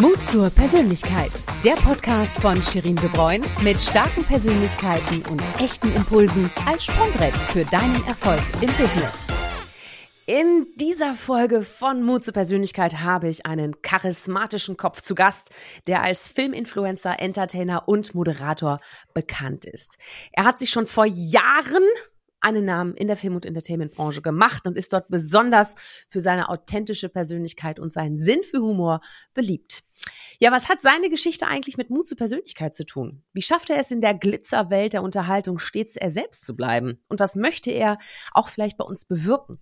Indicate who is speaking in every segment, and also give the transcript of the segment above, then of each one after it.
Speaker 1: Mut zur Persönlichkeit. Der Podcast von Shirin De Bruyne mit starken Persönlichkeiten und echten Impulsen als Sprungbrett für deinen Erfolg im Business. In dieser Folge von Mut zur Persönlichkeit habe ich einen charismatischen Kopf zu Gast, der als Filminfluencer, Entertainer und Moderator bekannt ist. Er hat sich schon vor Jahren einen Namen in der Film- und Entertainment-Branche gemacht und ist dort besonders für seine authentische Persönlichkeit und seinen Sinn für Humor beliebt. Ja, was hat seine Geschichte eigentlich mit Mut zur Persönlichkeit zu tun? Wie schafft er es in der Glitzerwelt der Unterhaltung stets er selbst zu bleiben? Und was möchte er auch vielleicht bei uns bewirken?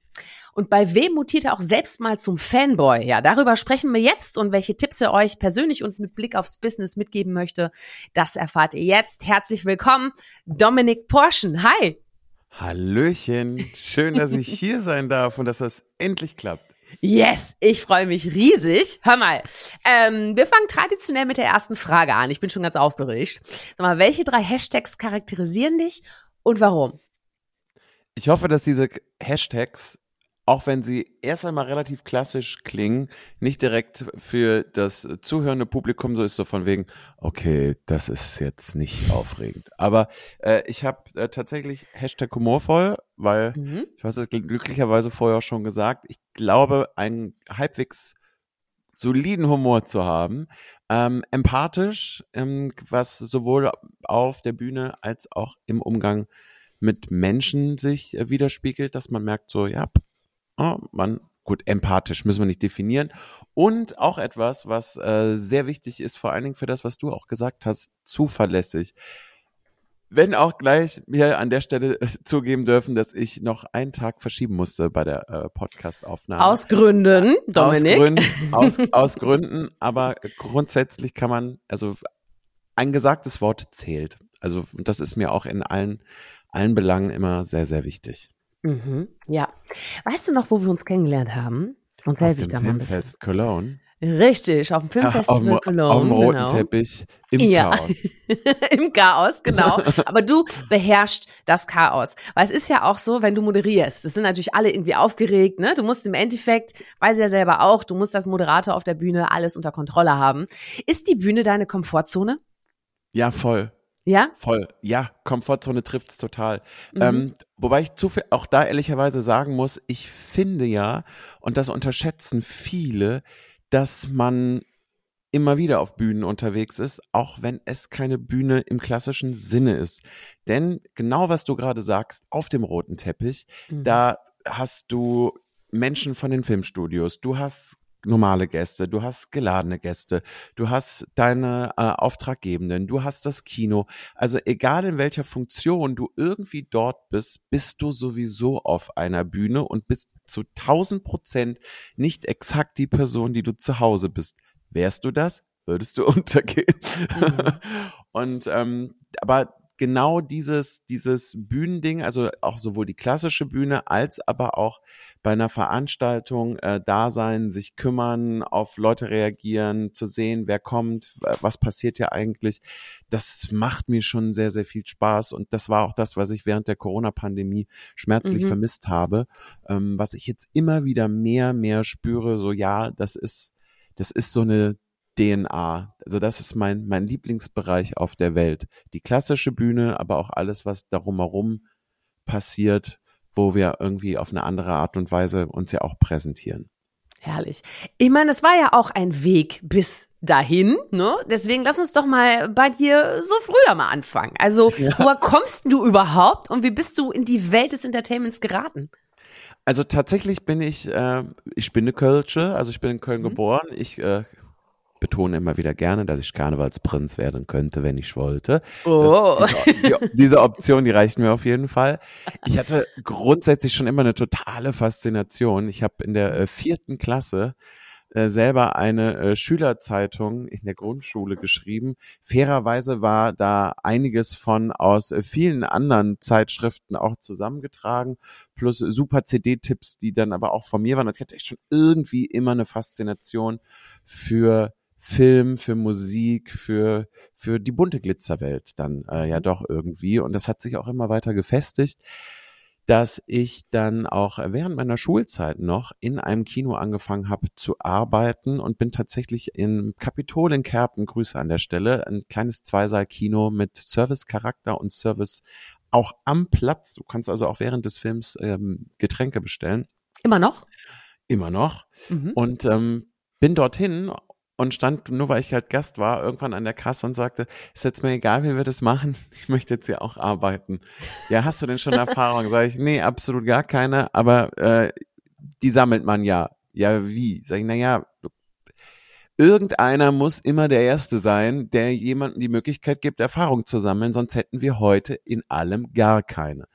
Speaker 1: Und bei wem mutiert er auch selbst mal zum Fanboy? Ja, darüber sprechen wir jetzt und welche Tipps er euch persönlich und mit Blick aufs Business mitgeben möchte, das erfahrt ihr jetzt. Herzlich willkommen, Dominik Porschen. Hi!
Speaker 2: Hallöchen, schön, dass ich hier sein darf und dass das endlich klappt.
Speaker 1: Yes, ich freue mich riesig. Hör mal, ähm, wir fangen traditionell mit der ersten Frage an. Ich bin schon ganz aufgeregt. Sag mal, welche drei Hashtags charakterisieren dich und warum?
Speaker 2: Ich hoffe, dass diese Hashtags auch wenn sie erst einmal relativ klassisch klingen, nicht direkt für das zuhörende Publikum so ist, so von wegen, okay, das ist jetzt nicht aufregend. Aber äh, ich habe äh, tatsächlich Hashtag humorvoll, weil, mhm. ich weiß, das glücklicherweise vorher auch schon gesagt, ich glaube, einen halbwegs soliden Humor zu haben, ähm, empathisch, ähm, was sowohl auf der Bühne als auch im Umgang mit Menschen sich äh, widerspiegelt, dass man merkt so, ja, oh, man, gut, empathisch müssen wir nicht definieren. Und auch etwas, was äh, sehr wichtig ist, vor allen Dingen für das, was du auch gesagt hast, zuverlässig. Wenn auch gleich mir an der Stelle äh, zugeben dürfen, dass ich noch einen Tag verschieben musste bei der äh, Podcast-Aufnahme.
Speaker 1: Aus Gründen, Dominik.
Speaker 2: Aus Gründen, aus, aus Gründen, aber grundsätzlich kann man, also ein gesagtes Wort zählt. Also das ist mir auch in allen, allen Belangen immer sehr, sehr wichtig.
Speaker 1: Mhm, ja. Weißt du noch, wo wir uns kennengelernt haben?
Speaker 2: Und auf dem Filmfest Cologne.
Speaker 1: Richtig, auf dem Filmfestival
Speaker 2: Ach,
Speaker 1: Cologne.
Speaker 2: Auf dem roten genau. Teppich im ja. Chaos.
Speaker 1: Im Chaos, genau. Aber du beherrschst das Chaos. Weil es ist ja auch so, wenn du moderierst, das sind natürlich alle irgendwie aufgeregt, ne? Du musst im Endeffekt, weiß ja selber auch, du musst als Moderator auf der Bühne alles unter Kontrolle haben. Ist die Bühne deine Komfortzone?
Speaker 2: Ja, voll.
Speaker 1: Ja?
Speaker 2: Voll. Ja, Komfortzone trifft's total. Mhm. Ähm, wobei ich zu viel, auch da ehrlicherweise sagen muss, ich finde ja, und das unterschätzen viele, dass man immer wieder auf Bühnen unterwegs ist, auch wenn es keine Bühne im klassischen Sinne ist. Denn genau was du gerade sagst, auf dem roten Teppich, mhm. da hast du Menschen von den Filmstudios, du hast normale Gäste, du hast geladene Gäste, du hast deine äh, Auftraggebenden, du hast das Kino. Also egal in welcher Funktion du irgendwie dort bist, bist du sowieso auf einer Bühne und bist zu 1000 Prozent nicht exakt die Person, die du zu Hause bist. Wärst du das, würdest du untergehen. Mhm. und ähm, aber genau dieses, dieses Bühnending, also auch sowohl die klassische Bühne als aber auch bei einer Veranstaltung äh, da sein, sich kümmern, auf Leute reagieren, zu sehen, wer kommt, was passiert ja eigentlich. Das macht mir schon sehr, sehr viel Spaß. Und das war auch das, was ich während der Corona-Pandemie schmerzlich mhm. vermisst habe. Ähm, was ich jetzt immer wieder mehr, mehr spüre, so ja, das ist, das ist so eine DNA. Also das ist mein, mein Lieblingsbereich auf der Welt. Die klassische Bühne, aber auch alles, was darum herum passiert, wo wir irgendwie auf eine andere Art und Weise uns ja auch präsentieren.
Speaker 1: Herrlich. Ich meine, es war ja auch ein Weg bis dahin, ne? Deswegen lass uns doch mal bei dir so früher mal anfangen. Also, ja. woher kommst du überhaupt und wie bist du in die Welt des Entertainments geraten?
Speaker 2: Also tatsächlich bin ich, äh, ich bin eine Kölsche, also ich bin in Köln mhm. geboren. Ich äh, betone immer wieder gerne, dass ich Karnevalsprinz werden könnte, wenn ich wollte.
Speaker 1: Oh.
Speaker 2: Diese, die, diese, Option, die reicht mir auf jeden Fall. Ich hatte grundsätzlich schon immer eine totale Faszination. Ich habe in der äh, vierten Klasse äh, selber eine äh, Schülerzeitung in der Grundschule geschrieben. Fairerweise war da einiges von aus äh, vielen anderen Zeitschriften auch zusammengetragen, plus super CD-Tipps, die dann aber auch von mir waren. Ich hatte echt schon irgendwie immer eine Faszination für Film, für Musik, für, für die bunte Glitzerwelt dann äh, ja mhm. doch irgendwie. Und das hat sich auch immer weiter gefestigt. dass ich dann auch während meiner Schulzeit noch in einem Kino angefangen habe zu arbeiten und bin tatsächlich im Kapitol in Kerpen, Grüße an der Stelle, ein kleines Zweisaal-Kino mit Service-Charakter und Service auch am Platz. Du kannst also auch während des Films ähm, Getränke bestellen.
Speaker 1: Immer noch?
Speaker 2: Immer noch. Mhm. Und ähm, bin dorthin und stand, nur weil ich halt Gast war, irgendwann an der Kasse und sagte, ist jetzt mir egal, wie wir das machen, ich möchte jetzt hier auch arbeiten. Ja, hast du denn schon Erfahrung? Sag ich, nee, absolut gar keine, aber äh, die sammelt man ja. Ja, wie? Sag ich, naja, irgendeiner muss immer der Erste sein, der jemandem die Möglichkeit gibt, Erfahrung zu sammeln, sonst hätten wir heute in allem gar keine.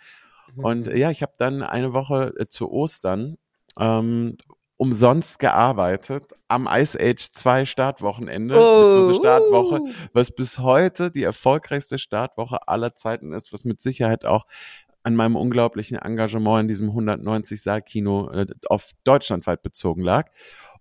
Speaker 2: Und mhm. ja, ich habe dann eine Woche äh, zu Ostern ähm, umsonst gearbeitet am Ice Age 2 Startwochenende, oh. beziehungsweise Startwoche, was bis heute die erfolgreichste Startwoche aller Zeiten ist, was mit Sicherheit auch an meinem unglaublichen Engagement in diesem 190 Saal Kino äh, auf deutschlandweit bezogen lag.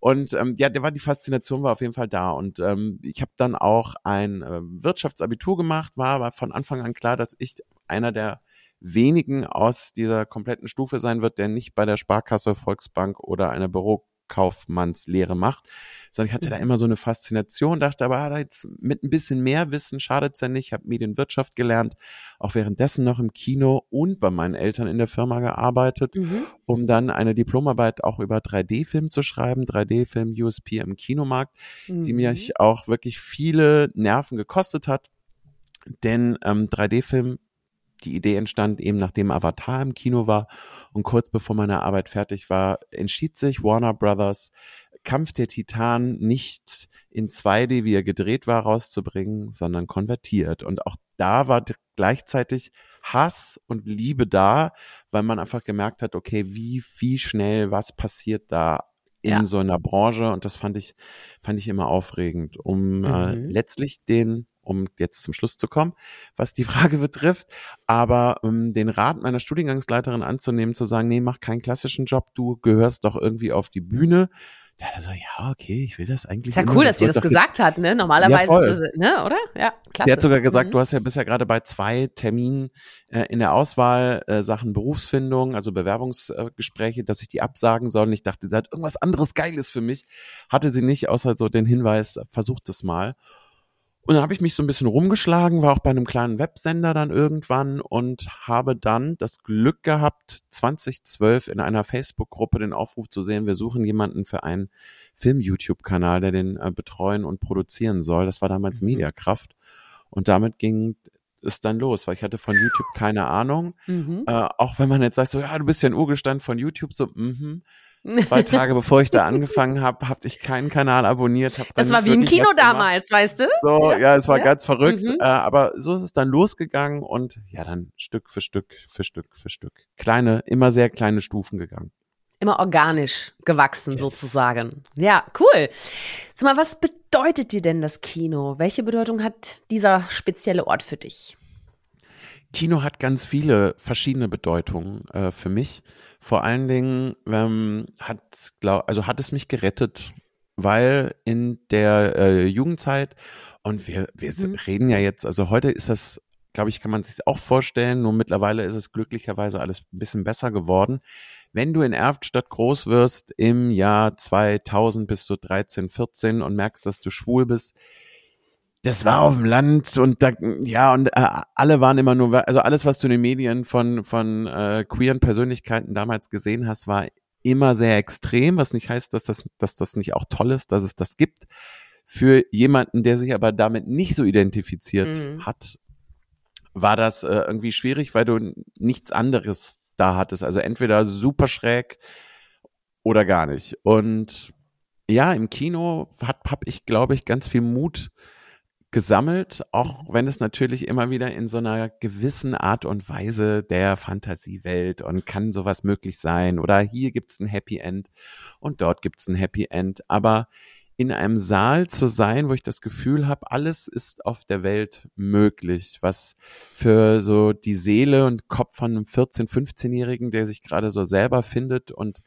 Speaker 2: Und ähm, ja, der war die Faszination war auf jeden Fall da. Und ähm, ich habe dann auch ein äh, Wirtschaftsabitur gemacht, war aber von Anfang an klar, dass ich einer der wenigen aus dieser kompletten Stufe sein wird, der nicht bei der Sparkasse, Volksbank oder einer Bürokaufmannslehre macht, sondern ich hatte da mhm. immer so eine Faszination, dachte aber, ah, jetzt mit ein bisschen mehr Wissen schadet's ja nicht, habe Medienwirtschaft gelernt, auch währenddessen noch im Kino und bei meinen Eltern in der Firma gearbeitet, mhm. um dann eine Diplomarbeit auch über 3D-Film zu schreiben, 3D-Film USP im Kinomarkt, mhm. die mich auch wirklich viele Nerven gekostet hat, denn ähm, 3D-Film die Idee entstand eben nachdem Avatar im Kino war und kurz bevor meine Arbeit fertig war, entschied sich Warner Brothers, Kampf der Titan nicht in 2D, wie er gedreht war, rauszubringen, sondern konvertiert. Und auch da war gleichzeitig Hass und Liebe da, weil man einfach gemerkt hat, okay, wie, wie schnell was passiert da in ja. so einer Branche und das fand ich fand ich immer aufregend, um äh, mhm. äh, letztlich den um jetzt zum Schluss zu kommen, was die Frage betrifft. Aber um den Rat meiner Studiengangsleiterin anzunehmen, zu sagen, nee, mach keinen klassischen Job, du gehörst doch irgendwie auf die Bühne. Da hat er so, ja, okay, ich will das eigentlich.
Speaker 1: Ist ja cool, dass sie das gesagt hat, ne? Normalerweise, ja, ne, oder? Ja,
Speaker 2: klasse. Der hat sogar gesagt, mhm. du hast ja bisher gerade bei zwei Terminen äh, in der Auswahl äh, Sachen Berufsfindung, also Bewerbungsgespräche, äh, dass ich die absagen soll. Und ich dachte, sie hat irgendwas anderes Geiles für mich. Hatte sie nicht, außer so den Hinweis, versucht es mal. Und dann habe ich mich so ein bisschen rumgeschlagen, war auch bei einem kleinen Websender dann irgendwann und habe dann das Glück gehabt, 2012 in einer Facebook-Gruppe den Aufruf zu sehen, wir suchen jemanden für einen Film-YouTube-Kanal, der den äh, betreuen und produzieren soll. Das war damals mhm. Mediakraft. Und damit ging es dann los, weil ich hatte von YouTube keine Ahnung. Mhm. Äh, auch wenn man jetzt sagt, so, ja, du bist ja ein Urgestand von YouTube, so, mhm. Zwei Tage bevor ich da angefangen habe, habe ich keinen Kanal abonniert.
Speaker 1: Das war wie im Kino damals, weißt du?
Speaker 2: So, ja, ja es war ja. ganz verrückt. Mhm. Äh, aber so ist es dann losgegangen und ja, dann Stück für Stück für Stück für Stück. Kleine, immer sehr kleine Stufen gegangen.
Speaker 1: Immer organisch gewachsen yes. sozusagen. Ja, cool. Sag mal, was bedeutet dir denn das Kino? Welche Bedeutung hat dieser spezielle Ort für dich?
Speaker 2: Kino hat ganz viele verschiedene Bedeutungen äh, für mich. Vor allen Dingen ähm, hat, glaub, also hat es mich gerettet, weil in der äh, Jugendzeit und wir, wir mhm. reden ja jetzt, also heute ist das, glaube ich, kann man sich auch vorstellen. Nur mittlerweile ist es glücklicherweise alles ein bisschen besser geworden. Wenn du in Erftstadt groß wirst im Jahr 2000 bis du 13, 14 und merkst, dass du schwul bist, das war auf dem Land und da, ja, und äh, alle waren immer nur, also alles, was du in den Medien von, von äh, queeren Persönlichkeiten damals gesehen hast, war immer sehr extrem, was nicht heißt, dass das, dass das nicht auch toll ist, dass es das gibt. Für jemanden, der sich aber damit nicht so identifiziert mhm. hat, war das äh, irgendwie schwierig, weil du nichts anderes da hattest. Also entweder super schräg oder gar nicht. Und ja, im Kino hat, hab ich, glaube ich, ganz viel Mut gesammelt, auch wenn es natürlich immer wieder in so einer gewissen Art und Weise der Fantasiewelt und kann sowas möglich sein oder hier gibt's ein Happy End und dort gibt's ein Happy End, aber in einem Saal zu sein, wo ich das Gefühl habe, alles ist auf der Welt möglich, was für so die Seele und Kopf von einem 14-, 15-Jährigen, der sich gerade so selber findet und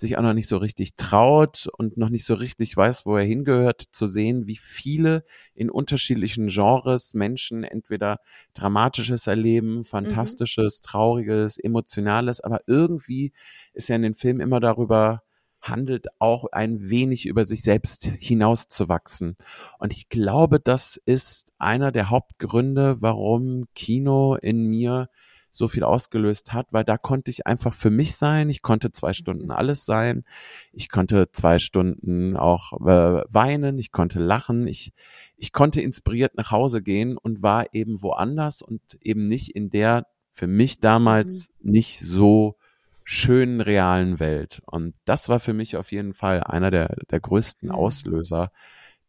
Speaker 2: sich auch noch nicht so richtig traut und noch nicht so richtig weiß, wo er hingehört, zu sehen, wie viele in unterschiedlichen Genres Menschen entweder Dramatisches erleben, mhm. Fantastisches, mhm. Trauriges, Emotionales, aber irgendwie ist ja in den Filmen immer darüber handelt, auch ein wenig über sich selbst hinauszuwachsen. Und ich glaube, das ist einer der Hauptgründe, warum Kino in mir so viel ausgelöst hat, weil da konnte ich einfach für mich sein. Ich konnte zwei Stunden mhm. alles sein. Ich konnte zwei Stunden auch äh, weinen. Ich konnte lachen. Ich, ich konnte inspiriert nach Hause gehen und war eben woanders und eben nicht in der für mich damals mhm. nicht so schönen realen Welt. Und das war für mich auf jeden Fall einer der, der größten Auslöser,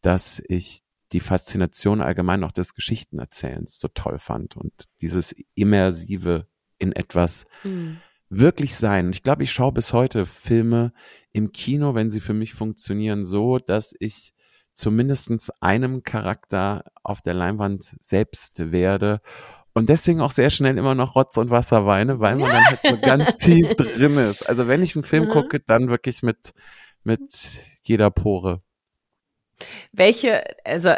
Speaker 2: dass ich die Faszination allgemein auch des Geschichtenerzählens so toll fand und dieses immersive in etwas mhm. wirklich sein. Und ich glaube, ich schaue bis heute Filme im Kino, wenn sie für mich funktionieren, so, dass ich zumindestens einem Charakter auf der Leinwand selbst werde und deswegen auch sehr schnell immer noch Rotz und Wasser weine, weil man dann halt so ganz tief drin ist. Also wenn ich einen Film mhm. gucke, dann wirklich mit, mit jeder Pore.
Speaker 1: Welche, also,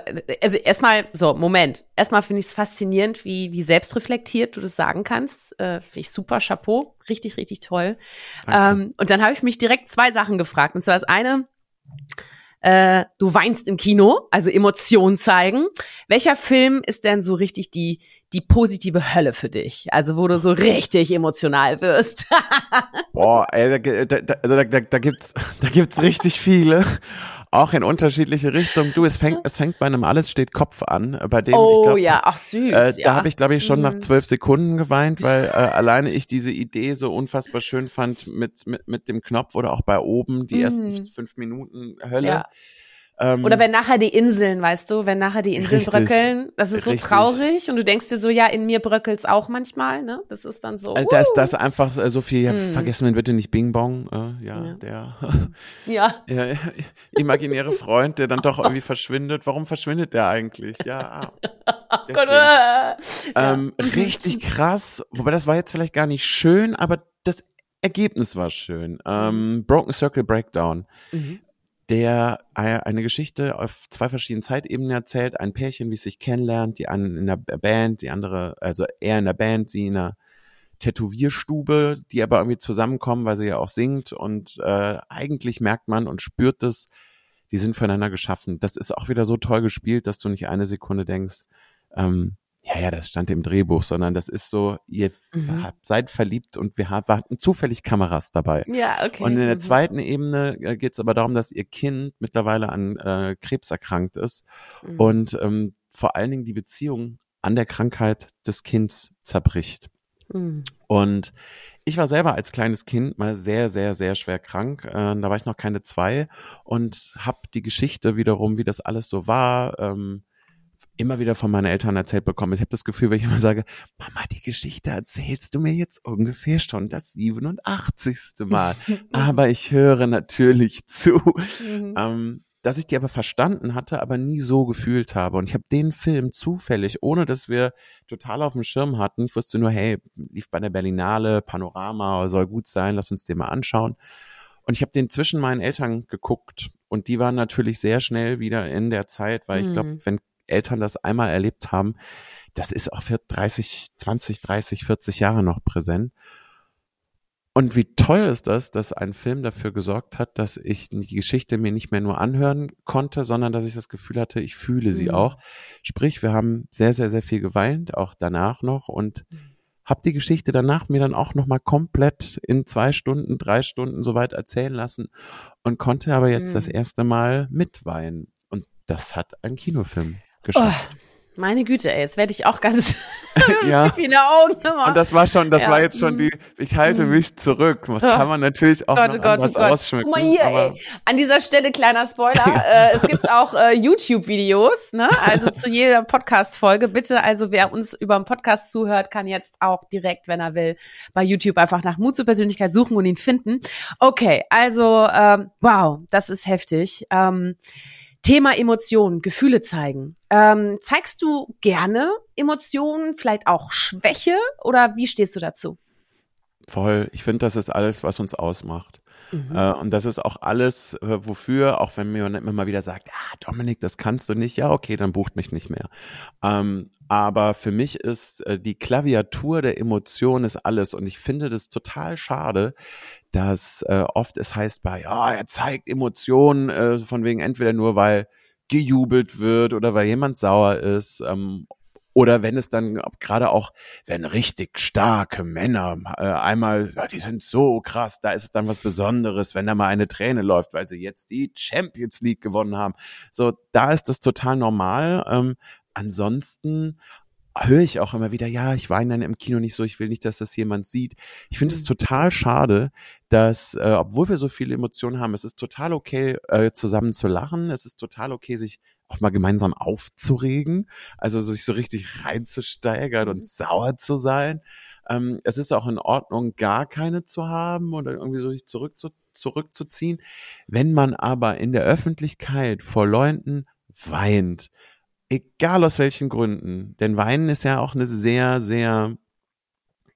Speaker 1: also erstmal, so, Moment. Erstmal finde ich es faszinierend, wie, wie selbstreflektiert du das sagen kannst. Äh, finde ich super, Chapeau. Richtig, richtig toll. Ähm, und dann habe ich mich direkt zwei Sachen gefragt. Und zwar das eine, äh, du weinst im Kino, also Emotionen zeigen. Welcher Film ist denn so richtig die, die positive Hölle für dich? Also wo du so richtig emotional wirst.
Speaker 2: Boah, ey, da, da, also da, da, da gibt's, da gibt's richtig viele auch in unterschiedliche Richtungen. Du, es fängt, es fängt bei einem Alles steht Kopf an, bei dem
Speaker 1: oh,
Speaker 2: ich glaub,
Speaker 1: ja, ach süß.
Speaker 2: Äh,
Speaker 1: ja.
Speaker 2: Da habe ich, glaube ich, schon mhm. nach zwölf Sekunden geweint, weil äh, alleine ich diese Idee so unfassbar schön fand mit, mit, mit dem Knopf oder auch bei oben die mhm. ersten fünf Minuten Hölle. Ja.
Speaker 1: Ähm, Oder wenn nachher die Inseln, weißt du, wenn nachher die Inseln richtig, bröckeln, das ist so richtig. traurig und du denkst dir so, ja, in mir bröckelt's auch manchmal, ne? Das ist dann so.
Speaker 2: Also das, das einfach äh, so viel, ja, hm. vergessen wir bitte nicht Bing Bong, äh, ja, ja, der
Speaker 1: ja.
Speaker 2: ja. imaginäre Freund, der dann doch irgendwie verschwindet. Warum verschwindet der eigentlich? Ja. Gott, äh. ähm, richtig krass, wobei das war jetzt vielleicht gar nicht schön, aber das Ergebnis war schön. Ähm, mhm. Broken Circle Breakdown. Mhm der eine Geschichte auf zwei verschiedenen Zeitebenen erzählt. Ein Pärchen, wie es sich kennenlernt, die eine in der Band, die andere, also er in der Band, sie in einer Tätowierstube, die aber irgendwie zusammenkommen, weil sie ja auch singt und äh, eigentlich merkt man und spürt es, die sind füreinander geschaffen. Das ist auch wieder so toll gespielt, dass du nicht eine Sekunde denkst, ähm, ja, ja, das stand im Drehbuch, sondern das ist so, ihr mhm. seid verliebt und wir hatten zufällig Kameras dabei.
Speaker 1: Ja, okay.
Speaker 2: Und in der mhm. zweiten Ebene äh, geht es aber darum, dass ihr Kind mittlerweile an äh, Krebs erkrankt ist mhm. und ähm, vor allen Dingen die Beziehung an der Krankheit des Kindes zerbricht. Mhm. Und ich war selber als kleines Kind mal sehr, sehr, sehr schwer krank. Äh, da war ich noch keine zwei und habe die Geschichte wiederum, wie das alles so war, ähm, immer wieder von meinen Eltern erzählt bekommen. Ich habe das Gefühl, wenn ich immer sage, Mama, die Geschichte erzählst du mir jetzt ungefähr schon das 87. Mal. aber ich höre natürlich zu. Mhm. Ähm, dass ich die aber verstanden hatte, aber nie so gefühlt habe. Und ich habe den Film zufällig, ohne dass wir total auf dem Schirm hatten, ich wusste nur, hey, lief bei der Berlinale, Panorama, soll gut sein, lass uns den mal anschauen. Und ich habe den zwischen meinen Eltern geguckt und die waren natürlich sehr schnell wieder in der Zeit, weil ich glaube, mhm. wenn Eltern das einmal erlebt haben, das ist auch für 30, 20, 30, 40 Jahre noch präsent. Und wie toll ist das, dass ein Film dafür gesorgt hat, dass ich die Geschichte mir nicht mehr nur anhören konnte, sondern dass ich das Gefühl hatte, ich fühle sie mhm. auch. Sprich, wir haben sehr, sehr, sehr viel geweint, auch danach noch und mhm. habe die Geschichte danach mir dann auch nochmal komplett in zwei Stunden, drei Stunden soweit erzählen lassen und konnte aber jetzt mhm. das erste Mal mitweinen. Und das hat ein Kinofilm geschafft. Oh.
Speaker 1: Meine Güte, ey, jetzt werde ich auch ganz
Speaker 2: ja. viele Augen immer. Und das war schon, das ja. war jetzt schon die, ich halte mhm. mich zurück. Das kann man natürlich auch Gott, noch Gott, anders Gott. ausschmücken. Guck mal
Speaker 1: hier, ey. An dieser Stelle kleiner Spoiler. äh, es gibt auch äh, YouTube-Videos, ne? Also zu jeder Podcast-Folge. Bitte, also wer uns über einen Podcast zuhört, kann jetzt auch direkt, wenn er will, bei YouTube einfach nach Mut zur Persönlichkeit suchen und ihn finden. Okay, also ähm, wow, das ist heftig. Ähm, Thema Emotionen, Gefühle zeigen. Ähm, zeigst du gerne Emotionen, vielleicht auch Schwäche oder wie stehst du dazu?
Speaker 2: Voll. Ich finde, das ist alles, was uns ausmacht. Mhm. Äh, und das ist auch alles, äh, wofür, auch wenn mir immer mal wieder sagt, ah, Dominik, das kannst du nicht, ja, okay, dann bucht mich nicht mehr. Ähm, aber für mich ist äh, die Klaviatur der Emotion ist alles. Und ich finde das total schade, dass äh, oft es heißt bei, ja, er zeigt Emotionen äh, von wegen entweder nur, weil gejubelt wird oder weil jemand sauer ist ähm, oder wenn es dann gerade auch, wenn richtig starke Männer äh, einmal, ja, die sind so krass, da ist es dann was Besonderes, wenn da mal eine Träne läuft, weil sie jetzt die Champions League gewonnen haben. So, da ist das total normal. Ähm, ansonsten höre ich auch immer wieder, ja, ich weine dann im Kino nicht so, ich will nicht, dass das jemand sieht. Ich finde es mhm. total schade, dass, äh, obwohl wir so viele Emotionen haben, es ist total okay, äh, zusammen zu lachen, es ist total okay, sich auch mal gemeinsam aufzuregen, also sich so richtig reinzusteigern und mhm. sauer zu sein. Ähm, es ist auch in Ordnung, gar keine zu haben oder irgendwie so sich zurück zu, zurückzuziehen. Wenn man aber in der Öffentlichkeit vor Leuten weint, egal aus welchen Gründen, denn Weinen ist ja auch eine sehr, sehr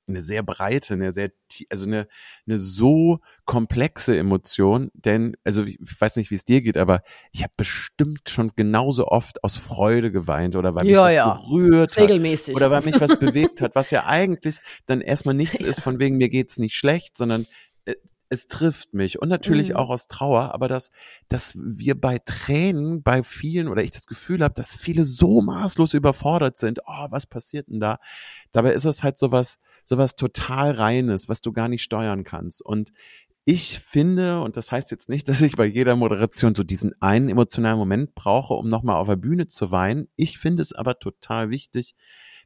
Speaker 2: eine sehr breite, eine sehr, also eine, eine so komplexe Emotion, denn, also ich weiß nicht, wie es dir geht, aber ich habe bestimmt schon genauso oft aus Freude geweint oder weil mich ja, was ja. berührt
Speaker 1: Regelmäßig.
Speaker 2: hat oder weil mich was bewegt hat, was ja eigentlich dann erstmal nichts ja. ist von wegen mir geht's nicht schlecht, sondern äh, es trifft mich und natürlich mhm. auch aus Trauer, aber dass, dass wir bei Tränen, bei vielen oder ich das Gefühl habe, dass viele so maßlos überfordert sind. Oh, was passiert denn da? Dabei ist es halt sowas, sowas total Reines, was du gar nicht steuern kannst. Und ich finde, und das heißt jetzt nicht, dass ich bei jeder Moderation so diesen einen emotionalen Moment brauche, um nochmal auf der Bühne zu weinen. Ich finde es aber total wichtig,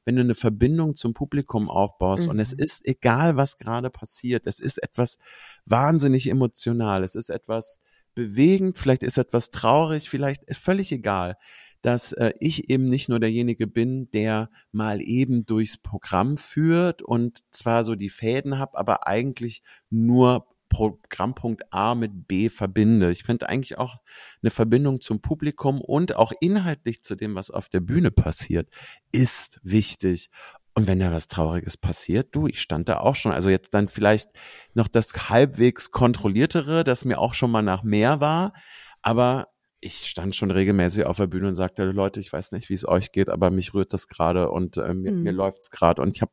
Speaker 2: wenn du eine Verbindung zum Publikum aufbaust mhm. und es mhm. ist egal, was gerade passiert, es ist etwas wahnsinnig emotional, es ist etwas bewegend, vielleicht ist etwas traurig, vielleicht ist völlig egal dass äh, ich eben nicht nur derjenige bin, der mal eben durchs Programm führt und zwar so die Fäden habe, aber eigentlich nur Programmpunkt A mit B verbinde. Ich finde eigentlich auch eine Verbindung zum Publikum und auch inhaltlich zu dem, was auf der Bühne passiert, ist wichtig. Und wenn da was Trauriges passiert, du, ich stand da auch schon. Also jetzt dann vielleicht noch das halbwegs kontrolliertere, das mir auch schon mal nach mehr war. Aber ich stand schon regelmäßig auf der Bühne und sagte, Leute, ich weiß nicht, wie es euch geht, aber mich rührt das gerade und äh, mir, mhm. mir läuft's gerade. Und ich habe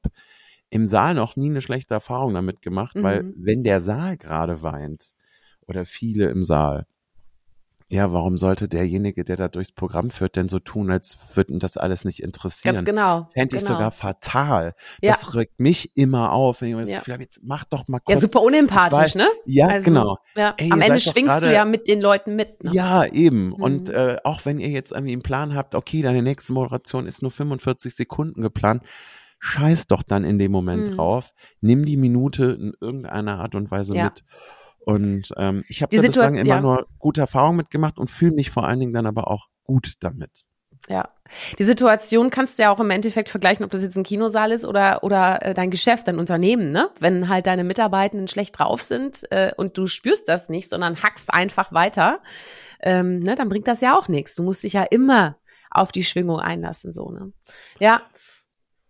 Speaker 2: im Saal noch nie eine schlechte Erfahrung damit gemacht, mhm. weil wenn der Saal gerade weint oder viele im Saal, ja, warum sollte derjenige, der da durchs Programm führt, denn so tun, als würden das alles nicht interessieren?
Speaker 1: Ganz genau.
Speaker 2: Fände ich genau. sogar fatal. Ja. Das rückt mich immer auf, wenn ich das ja. Gefühl habe, jetzt mach doch mal kurz.
Speaker 1: Ja, super unempathisch, ne?
Speaker 2: Ja, also, genau.
Speaker 1: Ja. Ey, Am Ende schwingst grade, du ja mit den Leuten mit.
Speaker 2: Ne? Ja, eben. Mhm. Und äh, auch wenn ihr jetzt irgendwie einen Plan habt, okay, deine nächste Moderation ist nur 45 Sekunden geplant, scheiß doch dann in dem Moment mhm. drauf. Nimm die Minute in irgendeiner Art und Weise ja. mit. Und ähm, ich habe da bislang immer ja. nur gute Erfahrungen mitgemacht und fühle mich vor allen Dingen dann aber auch gut damit.
Speaker 1: Ja. Die Situation kannst du ja auch im Endeffekt vergleichen, ob das jetzt ein Kinosaal ist oder, oder äh, dein Geschäft, dein Unternehmen, ne? Wenn halt deine Mitarbeitenden schlecht drauf sind äh, und du spürst das nicht, sondern hackst einfach weiter, ähm, ne, dann bringt das ja auch nichts. Du musst dich ja immer auf die Schwingung einlassen, so, ne? Ja.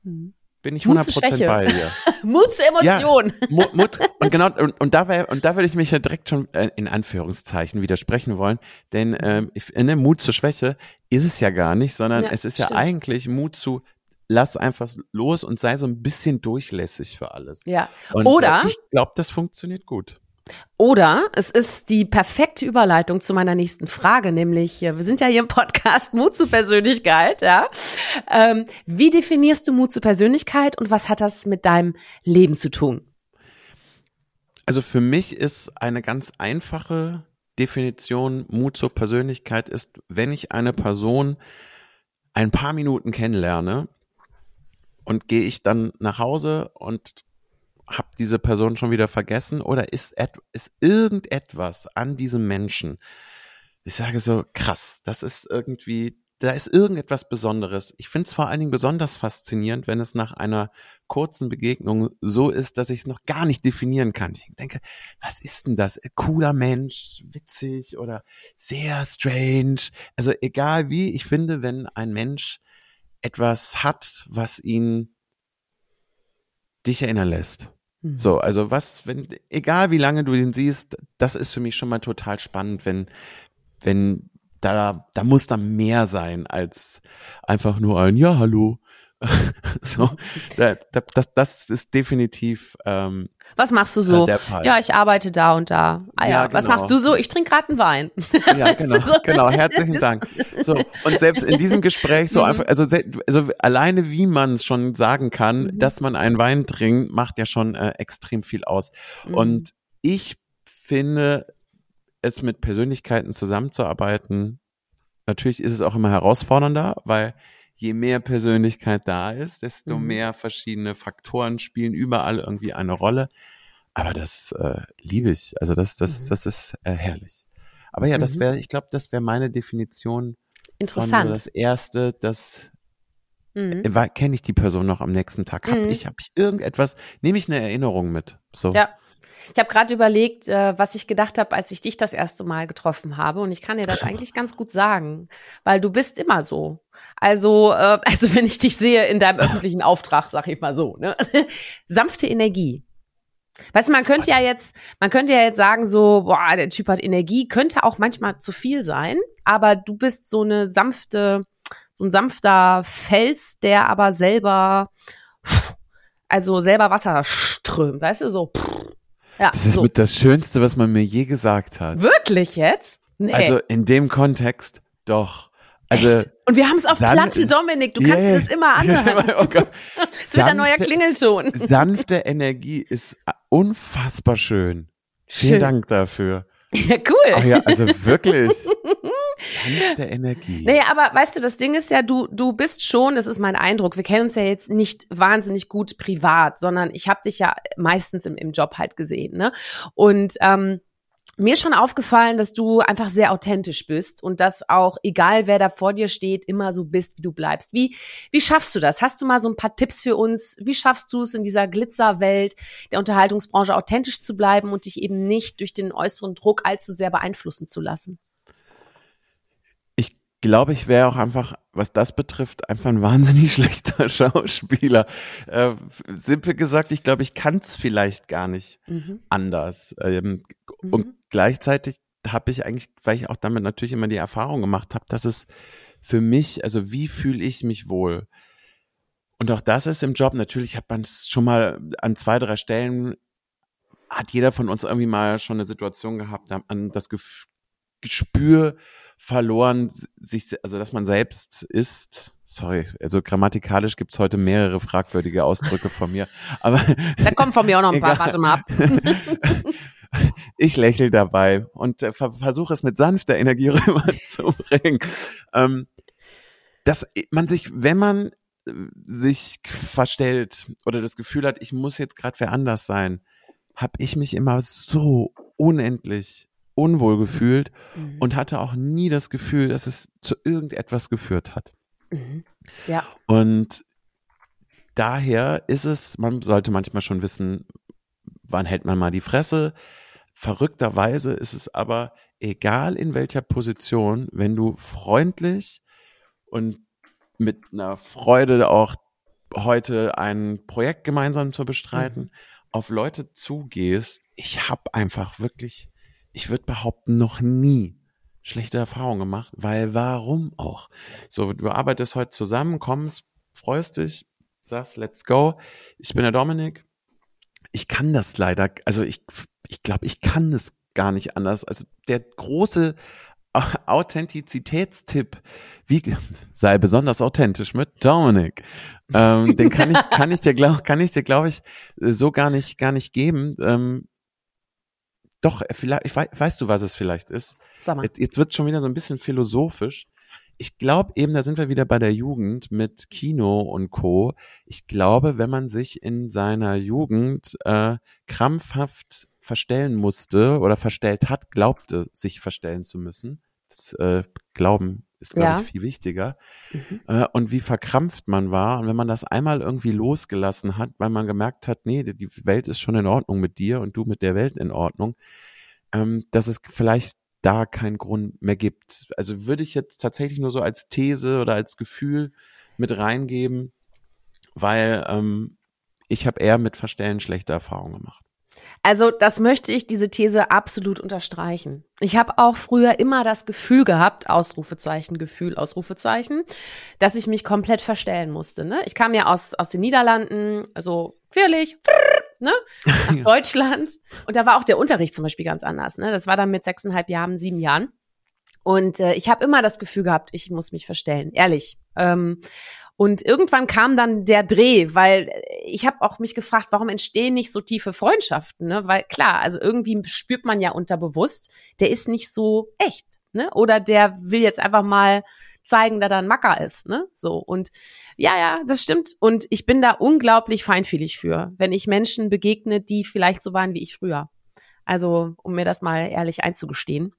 Speaker 2: Hm bin ich 100% bei dir.
Speaker 1: Mut zur Emotion.
Speaker 2: Ja, Mut, Mut, und genau, und, und da wär, und da würde ich mich ja direkt schon äh, in Anführungszeichen widersprechen wollen, denn ähm, ich, ne, Mut zur Schwäche ist es ja gar nicht, sondern ja, es ist stimmt. ja eigentlich Mut zu lass einfach los und sei so ein bisschen durchlässig für alles.
Speaker 1: Ja.
Speaker 2: Und,
Speaker 1: Oder
Speaker 2: äh, ich glaube, das funktioniert gut.
Speaker 1: Oder es ist die perfekte Überleitung zu meiner nächsten Frage, nämlich, wir sind ja hier im Podcast Mut zur Persönlichkeit, ja. Ähm, wie definierst du Mut zur Persönlichkeit und was hat das mit deinem Leben zu tun?
Speaker 2: Also für mich ist eine ganz einfache Definition Mut zur Persönlichkeit ist, wenn ich eine Person ein paar Minuten kennenlerne und gehe ich dann nach Hause und habe diese Person schon wieder vergessen oder ist, ist irgendetwas an diesem Menschen, ich sage so, krass, das ist irgendwie, da ist irgendetwas Besonderes. Ich finde es vor allen Dingen besonders faszinierend, wenn es nach einer kurzen Begegnung so ist, dass ich es noch gar nicht definieren kann. Ich denke, was ist denn das? Cooler Mensch, witzig oder sehr strange. Also egal wie, ich finde, wenn ein Mensch etwas hat, was ihn dich erinnern lässt Mhm. So, also was, wenn, egal wie lange du ihn siehst, das ist für mich schon mal total spannend, wenn, wenn da, da muss da mehr sein als einfach nur ein Ja, hallo. so, da, da, das, das ist definitiv. Ähm,
Speaker 1: was machst du so? Ja, ich arbeite da und da. Ah ja, ja genau. was machst du so? Ich trinke gerade einen Wein.
Speaker 2: Ja, genau, so. genau. Herzlichen Dank. So und selbst in diesem Gespräch so mhm. einfach, also, also alleine wie man es schon sagen kann, mhm. dass man einen Wein trinkt, macht ja schon äh, extrem viel aus. Mhm. Und ich finde, es mit Persönlichkeiten zusammenzuarbeiten, natürlich ist es auch immer herausfordernder, weil je mehr Persönlichkeit da ist, desto mhm. mehr verschiedene Faktoren spielen überall irgendwie eine Rolle. Aber das äh, liebe ich. Also das, das, mhm. das ist äh, herrlich. Aber ja, das mhm. wäre, ich glaube, das wäre meine Definition.
Speaker 1: Interessant. Von
Speaker 2: das erste, das mhm. Äh, kenne ich die Person noch am nächsten Tag. Habe mhm. ich, habe ich irgendetwas, nehme ich eine Erinnerung mit. So.
Speaker 1: Ja. Ich habe gerade überlegt, äh, was ich gedacht habe, als ich dich das erste Mal getroffen habe. Und ich kann dir das eigentlich ganz gut sagen, weil du bist immer so. Also, äh, also wenn ich dich sehe in deinem öffentlichen Auftrag, sag ich mal so, ne? sanfte Energie. Weißt du, man könnte ja jetzt, man könnte ja jetzt sagen so, boah, der Typ hat Energie, könnte auch manchmal zu viel sein, aber du bist so eine sanfte, so ein sanfter Fels, der aber selber, also selber Wasser strömt, weißt du, so.
Speaker 2: Ja, das ist so. mit das Schönste, was man mir je gesagt hat.
Speaker 1: Wirklich jetzt?
Speaker 2: Nee. Also in dem Kontext doch. Also
Speaker 1: Echt? Und wir haben es auf Platte, Dominik. Du kannst yeah. das immer anhören. oh das wird ein neuer Klingelton.
Speaker 2: sanfte Energie ist unfassbar schön. schön. Vielen Dank dafür.
Speaker 1: Ja, cool.
Speaker 2: Ach ja, also wirklich. Sanfte Energie.
Speaker 1: Naja, aber weißt du, das Ding ist ja, du, du bist schon, das ist mein Eindruck, wir kennen uns ja jetzt nicht wahnsinnig gut privat, sondern ich habe dich ja meistens im, im Job halt gesehen, ne? Und ähm, mir schon aufgefallen, dass du einfach sehr authentisch bist und dass auch, egal wer da vor dir steht, immer so bist, wie du bleibst. Wie, wie schaffst du das? Hast du mal so ein paar Tipps für uns? Wie schaffst du es in dieser Glitzerwelt der Unterhaltungsbranche authentisch zu bleiben und dich eben nicht durch den äußeren Druck allzu sehr beeinflussen zu lassen?
Speaker 2: Glaube, ich wäre auch einfach, was das betrifft, einfach ein wahnsinnig schlechter Schauspieler. Äh, simpel gesagt, ich glaube, ich kann es vielleicht gar nicht mhm. anders. Ähm, mhm. Und gleichzeitig habe ich eigentlich, weil ich auch damit natürlich immer die Erfahrung gemacht habe, dass es für mich, also wie fühle ich mich wohl? Und auch das ist im Job natürlich, hat man schon mal an zwei, drei Stellen, hat jeder von uns irgendwie mal schon eine Situation gehabt, da hat man das Gespür verloren, sich, also dass man selbst ist. Sorry, also grammatikalisch gibt's heute mehrere fragwürdige Ausdrücke von mir. Aber
Speaker 1: da kommen von mir auch noch ein paar, warte mal ab.
Speaker 2: ich lächle dabei und äh, versuche es mit sanfter Energie rüberzubringen. Ähm, dass man sich, wenn man äh, sich verstellt oder das Gefühl hat, ich muss jetzt gerade wer anders sein, habe ich mich immer so unendlich unwohl gefühlt mhm. und hatte auch nie das Gefühl, dass es zu irgendetwas geführt hat.
Speaker 1: Mhm. Ja.
Speaker 2: Und daher ist es, man sollte manchmal schon wissen, wann hält man mal die Fresse. Verrückterweise ist es aber egal in welcher Position, wenn du freundlich und mit einer Freude auch heute ein Projekt gemeinsam zu bestreiten, mhm. auf Leute zugehst. Ich habe einfach wirklich ich würde behaupten, noch nie schlechte Erfahrungen gemacht, weil warum auch? So, du arbeitest heute zusammen, kommst, freust dich, sagst, let's go. Ich bin der Dominik. Ich kann das leider, also ich, ich glaube, ich kann es gar nicht anders. Also der große Authentizitätstipp, wie sei besonders authentisch mit Dominik. Ähm, den kann ich, kann ich dir glaube, kann ich dir glaube ich so gar nicht, gar nicht geben. Ähm, doch, vielleicht, ich weiß, weißt du, was es vielleicht ist?
Speaker 1: Sag mal.
Speaker 2: Jetzt, jetzt wird schon wieder so ein bisschen philosophisch. Ich glaube eben, da sind wir wieder bei der Jugend mit Kino und Co. Ich glaube, wenn man sich in seiner Jugend äh, krampfhaft verstellen musste oder verstellt hat, glaubte, sich verstellen zu müssen. Das, äh, Glauben ist, glaube ja. ich, viel wichtiger. Mhm. Äh, und wie verkrampft man war. Und wenn man das einmal irgendwie losgelassen hat, weil man gemerkt hat, nee, die Welt ist schon in Ordnung mit dir und du mit der Welt in Ordnung, ähm, dass es vielleicht da keinen Grund mehr gibt. Also würde ich jetzt tatsächlich nur so als These oder als Gefühl mit reingeben, weil ähm, ich habe eher mit Verstellen schlechte Erfahrungen gemacht.
Speaker 1: Also das möchte ich, diese These absolut unterstreichen. Ich habe auch früher immer das Gefühl gehabt, Ausrufezeichen, Gefühl, Ausrufezeichen, dass ich mich komplett verstellen musste. Ne? Ich kam ja aus, aus den Niederlanden, also quirlig, ne? nach Deutschland. Und da war auch der Unterricht zum Beispiel ganz anders. Ne? Das war dann mit sechseinhalb Jahren, sieben Jahren. Und äh, ich habe immer das Gefühl gehabt, ich muss mich verstellen, ehrlich. Ähm, und irgendwann kam dann der Dreh, weil ich habe auch mich gefragt, warum entstehen nicht so tiefe Freundschaften? Ne? Weil klar, also irgendwie spürt man ja unterbewusst, der ist nicht so echt, ne? Oder der will jetzt einfach mal zeigen, dass er ein Macker ist, ne? So und ja, ja, das stimmt. Und ich bin da unglaublich feinfühlig für, wenn ich Menschen begegne, die vielleicht so waren wie ich früher. Also um mir das mal ehrlich einzugestehen.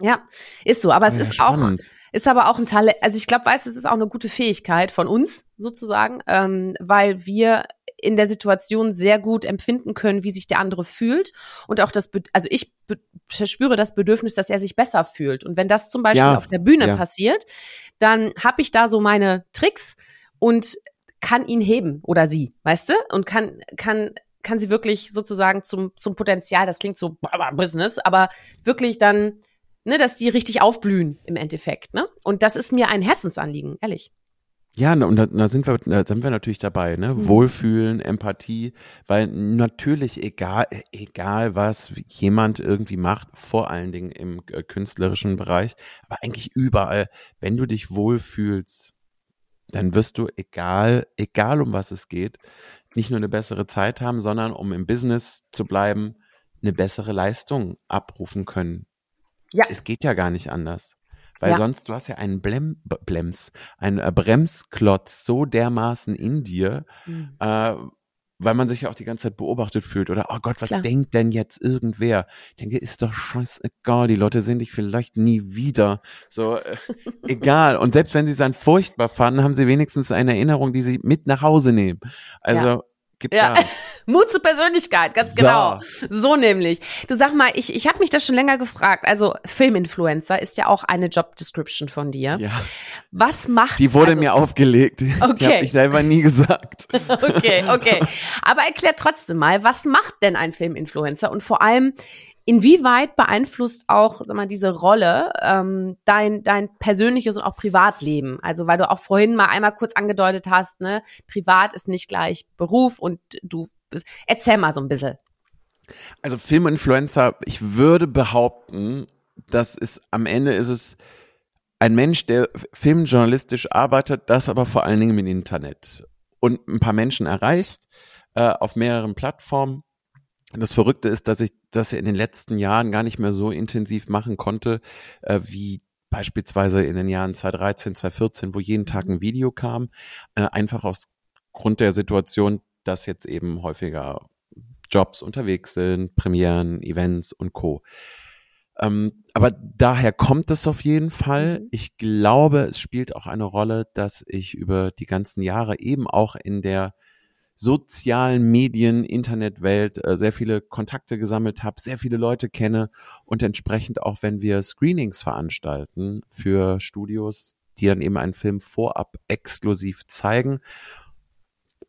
Speaker 1: Ja, ist so. Aber es ja, ist spannend. auch ist aber auch ein Talent, also ich glaube, weiß, es ist auch eine gute Fähigkeit von uns sozusagen, ähm, weil wir in der Situation sehr gut empfinden können, wie sich der andere fühlt und auch das, also ich verspüre das Bedürfnis, dass er sich besser fühlt. Und wenn das zum Beispiel ja, auf der Bühne ja. passiert, dann habe ich da so meine Tricks und kann ihn heben oder sie, weißt du? Und kann, kann, kann sie wirklich sozusagen zum, zum Potenzial, das klingt so Business, aber wirklich dann ne, dass die richtig aufblühen im Endeffekt. Ne? Und das ist mir ein Herzensanliegen, ehrlich.
Speaker 2: Ja, und da, da, sind wir, da sind wir natürlich dabei, ne? Mhm. Wohlfühlen, Empathie, weil natürlich egal, egal was jemand irgendwie macht, vor allen Dingen im äh, künstlerischen Bereich, aber eigentlich überall, wenn du dich wohlfühlst, dann wirst du egal, egal um was es geht, nicht nur eine bessere Zeit haben, sondern um im Business zu bleiben, eine bessere Leistung abrufen können. Ja. Es geht ja gar nicht anders. Weil ja. sonst, du hast ja einen Blem, Blems, einen äh, Bremsklotz so dermaßen in dir, mhm. äh, weil man sich ja auch die ganze Zeit beobachtet fühlt oder, oh Gott, was Klar. denkt denn jetzt irgendwer? Ich denke, ist doch scheißegal, die Leute sehen dich vielleicht nie wieder. So, äh, egal. Und selbst wenn sie es dann furchtbar fanden, haben sie wenigstens eine Erinnerung, die sie mit nach Hause nehmen. Also, ja. Gib ja.
Speaker 1: Mut zur Persönlichkeit, ganz so. genau. So nämlich. Du sag mal, ich, ich habe mich das schon länger gefragt. Also Filminfluencer ist ja auch eine Job Description von dir. Ja. Was macht
Speaker 2: Die wurde also, mir aufgelegt. Okay. Die habe ich selber nie gesagt.
Speaker 1: okay, okay. Aber erklär trotzdem mal, was macht denn ein Filminfluencer und vor allem Inwieweit beeinflusst auch sag mal, diese Rolle ähm, dein, dein persönliches und auch Privatleben? Also weil du auch vorhin mal einmal kurz angedeutet hast, ne, privat ist nicht gleich Beruf und du erzähl mal so ein bisschen.
Speaker 2: Also Filminfluencer, ich würde behaupten, dass es am Ende ist es ein Mensch, der filmjournalistisch arbeitet, das aber vor allen Dingen im Internet und ein paar Menschen erreicht äh, auf mehreren Plattformen das Verrückte ist, dass ich das in den letzten Jahren gar nicht mehr so intensiv machen konnte, äh, wie beispielsweise in den Jahren 2013, 2014, wo jeden Tag ein Video kam, äh, einfach aus Grund der Situation, dass jetzt eben häufiger Jobs unterwegs sind, Premieren, Events und Co. Ähm, aber daher kommt es auf jeden Fall. Mhm. Ich glaube, es spielt auch eine Rolle, dass ich über die ganzen Jahre eben auch in der sozialen Medien, Internetwelt äh, sehr viele Kontakte gesammelt habe, sehr viele Leute kenne und entsprechend auch, wenn wir Screenings veranstalten für Studios, die dann eben einen Film vorab exklusiv zeigen.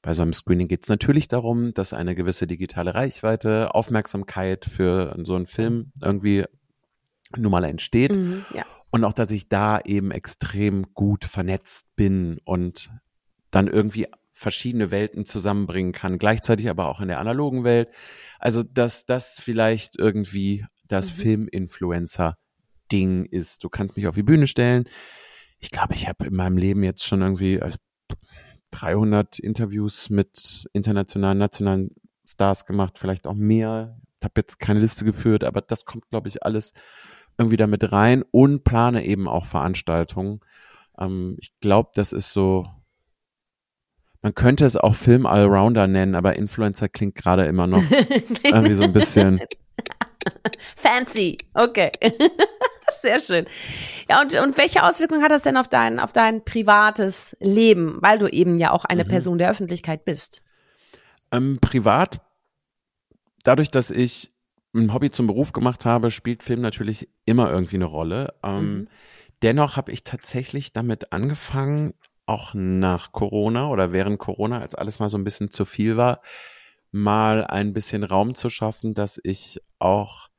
Speaker 2: Bei so einem Screening geht es natürlich darum, dass eine gewisse digitale Reichweite, Aufmerksamkeit für so einen Film irgendwie nun mal entsteht. Mhm, ja. Und auch, dass ich da eben extrem gut vernetzt bin und dann irgendwie verschiedene Welten zusammenbringen kann, gleichzeitig aber auch in der analogen Welt. Also, dass das vielleicht irgendwie das mhm. Filminfluencer-Ding ist. Du kannst mich auf die Bühne stellen. Ich glaube, ich habe in meinem Leben jetzt schon irgendwie 300 Interviews mit internationalen, nationalen Stars gemacht, vielleicht auch mehr. Ich habe jetzt keine Liste geführt, aber das kommt, glaube ich, alles irgendwie damit rein und plane eben auch Veranstaltungen. Ähm, ich glaube, das ist so man könnte es auch Film Allrounder nennen, aber Influencer klingt gerade immer noch irgendwie so ein bisschen
Speaker 1: fancy. Okay. Sehr schön. Ja, und, und welche Auswirkungen hat das denn auf dein, auf dein privates Leben, weil du eben ja auch eine mhm. Person der Öffentlichkeit bist?
Speaker 2: Ähm, privat, dadurch, dass ich ein Hobby zum Beruf gemacht habe, spielt Film natürlich immer irgendwie eine Rolle. Ähm, mhm. Dennoch habe ich tatsächlich damit angefangen, auch nach Corona oder während Corona, als alles mal so ein bisschen zu viel war, mal ein bisschen Raum zu schaffen, dass ich auch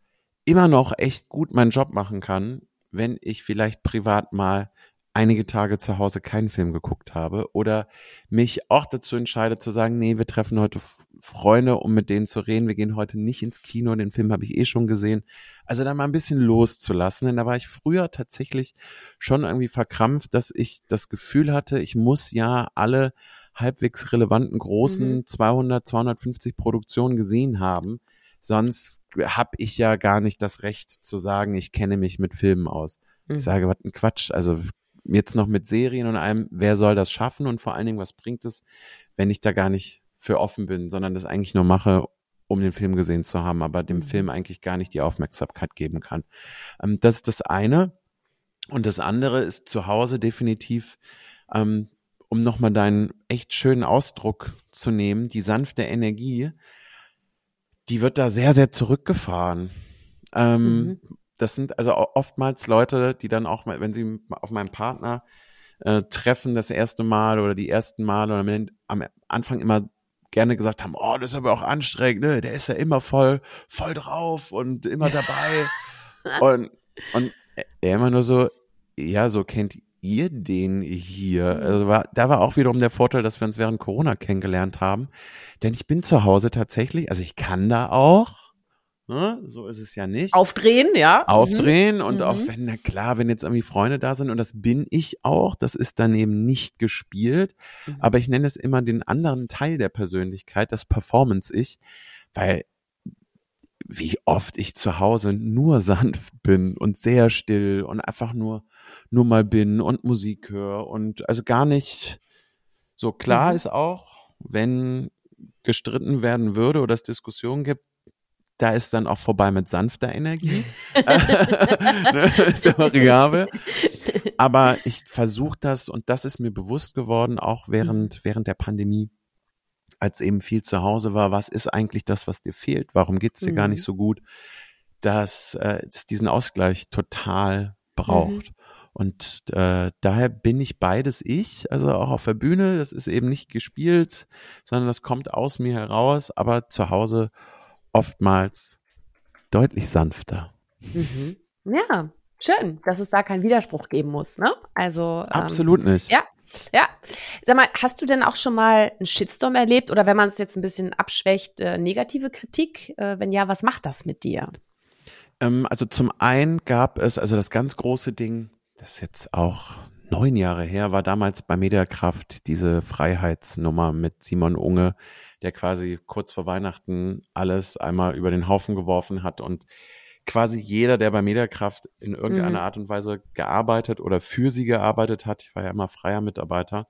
Speaker 2: immer noch echt gut meinen Job machen kann, wenn ich vielleicht privat mal einige Tage zu Hause keinen Film geguckt habe oder mich auch dazu entscheide zu sagen, nee, wir treffen heute Freunde, um mit denen zu reden. Wir gehen heute nicht ins Kino, den Film habe ich eh schon gesehen. Also da mal ein bisschen loszulassen, denn da war ich früher tatsächlich schon irgendwie verkrampft, dass ich das Gefühl hatte, ich muss ja alle halbwegs relevanten großen mhm. 200, 250 Produktionen gesehen haben. Sonst habe ich ja gar nicht das Recht zu sagen, ich kenne mich mit Filmen aus. Ich mhm. sage, was ein Quatsch. Also jetzt noch mit Serien und allem, wer soll das schaffen und vor allen Dingen, was bringt es, wenn ich da gar nicht für offen bin, sondern das eigentlich nur mache, um den Film gesehen zu haben, aber dem mhm. Film eigentlich gar nicht die Aufmerksamkeit geben kann. Ähm, das ist das eine. Und das andere ist zu Hause definitiv, ähm, um nochmal deinen echt schönen Ausdruck zu nehmen, die sanfte Energie, die wird da sehr, sehr zurückgefahren. Ähm, mhm das sind also oftmals Leute, die dann auch, wenn sie auf meinen Partner äh, treffen, das erste Mal oder die ersten Mal oder am Anfang immer gerne gesagt haben, oh, das ist aber auch anstrengend, ne? Der ist ja immer voll, voll drauf und immer dabei. und, und er immer nur so, ja, so kennt ihr den hier? Mhm. Also war, da war auch wiederum der Vorteil, dass wir uns während Corona kennengelernt haben. Denn ich bin zu Hause tatsächlich, also ich kann da auch, Ne? So ist es ja nicht.
Speaker 1: Aufdrehen, ja.
Speaker 2: Aufdrehen mhm. und mhm. auch wenn, na klar, wenn jetzt irgendwie Freunde da sind und das bin ich auch, das ist dann eben nicht gespielt. Mhm. Aber ich nenne es immer den anderen Teil der Persönlichkeit, das Performance-Ich, weil wie oft ich zu Hause nur sanft bin und sehr still und einfach nur, nur mal bin und Musik höre und also gar nicht so klar mhm. ist auch, wenn gestritten werden würde oder es Diskussionen gibt, da ist dann auch vorbei mit sanfter Energie. ne, ist ja variabel. Aber ich versuche das und das ist mir bewusst geworden, auch während, mhm. während der Pandemie, als eben viel zu Hause war. Was ist eigentlich das, was dir fehlt? Warum geht's dir mhm. gar nicht mhm. so gut? Dass äh, es diesen Ausgleich total braucht. Mhm. Und äh, daher bin ich beides ich, also auch auf der Bühne. Das ist eben nicht gespielt, sondern das kommt aus mir heraus, aber zu Hause oftmals deutlich sanfter.
Speaker 1: Mhm. Ja, schön, dass es da keinen Widerspruch geben muss, ne? Also
Speaker 2: ähm, absolut nicht.
Speaker 1: Ja, ja. Sag mal, hast du denn auch schon mal einen Shitstorm erlebt oder wenn man es jetzt ein bisschen abschwächt, äh, negative Kritik? Äh, wenn ja, was macht das mit dir?
Speaker 2: Ähm, also zum einen gab es, also das ganz große Ding, das ist jetzt auch neun Jahre her, war damals bei Mediakraft diese Freiheitsnummer mit Simon Unge, der quasi kurz vor Weihnachten alles einmal über den Haufen geworfen hat und quasi jeder, der bei Mediakraft in irgendeiner mhm. Art und Weise gearbeitet oder für sie gearbeitet hat, ich war ja immer freier Mitarbeiter,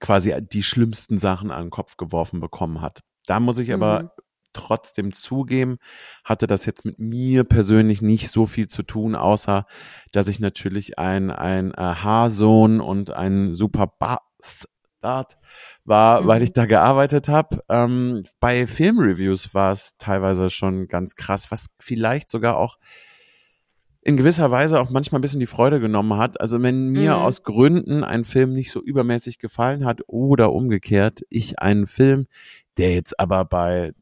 Speaker 2: quasi die schlimmsten Sachen an den Kopf geworfen bekommen hat. Da muss ich aber mhm. Trotzdem zugeben, hatte das jetzt mit mir persönlich nicht so viel zu tun, außer dass ich natürlich ein, ein äh, Haarsohn und ein super Bass Start war, mhm. weil ich da gearbeitet habe. Ähm, bei Filmreviews war es teilweise schon ganz krass, was vielleicht sogar auch in gewisser Weise auch manchmal ein bisschen die Freude genommen hat. Also wenn mir mhm. aus Gründen ein Film nicht so übermäßig gefallen hat oder umgekehrt, ich einen Film, der jetzt aber bei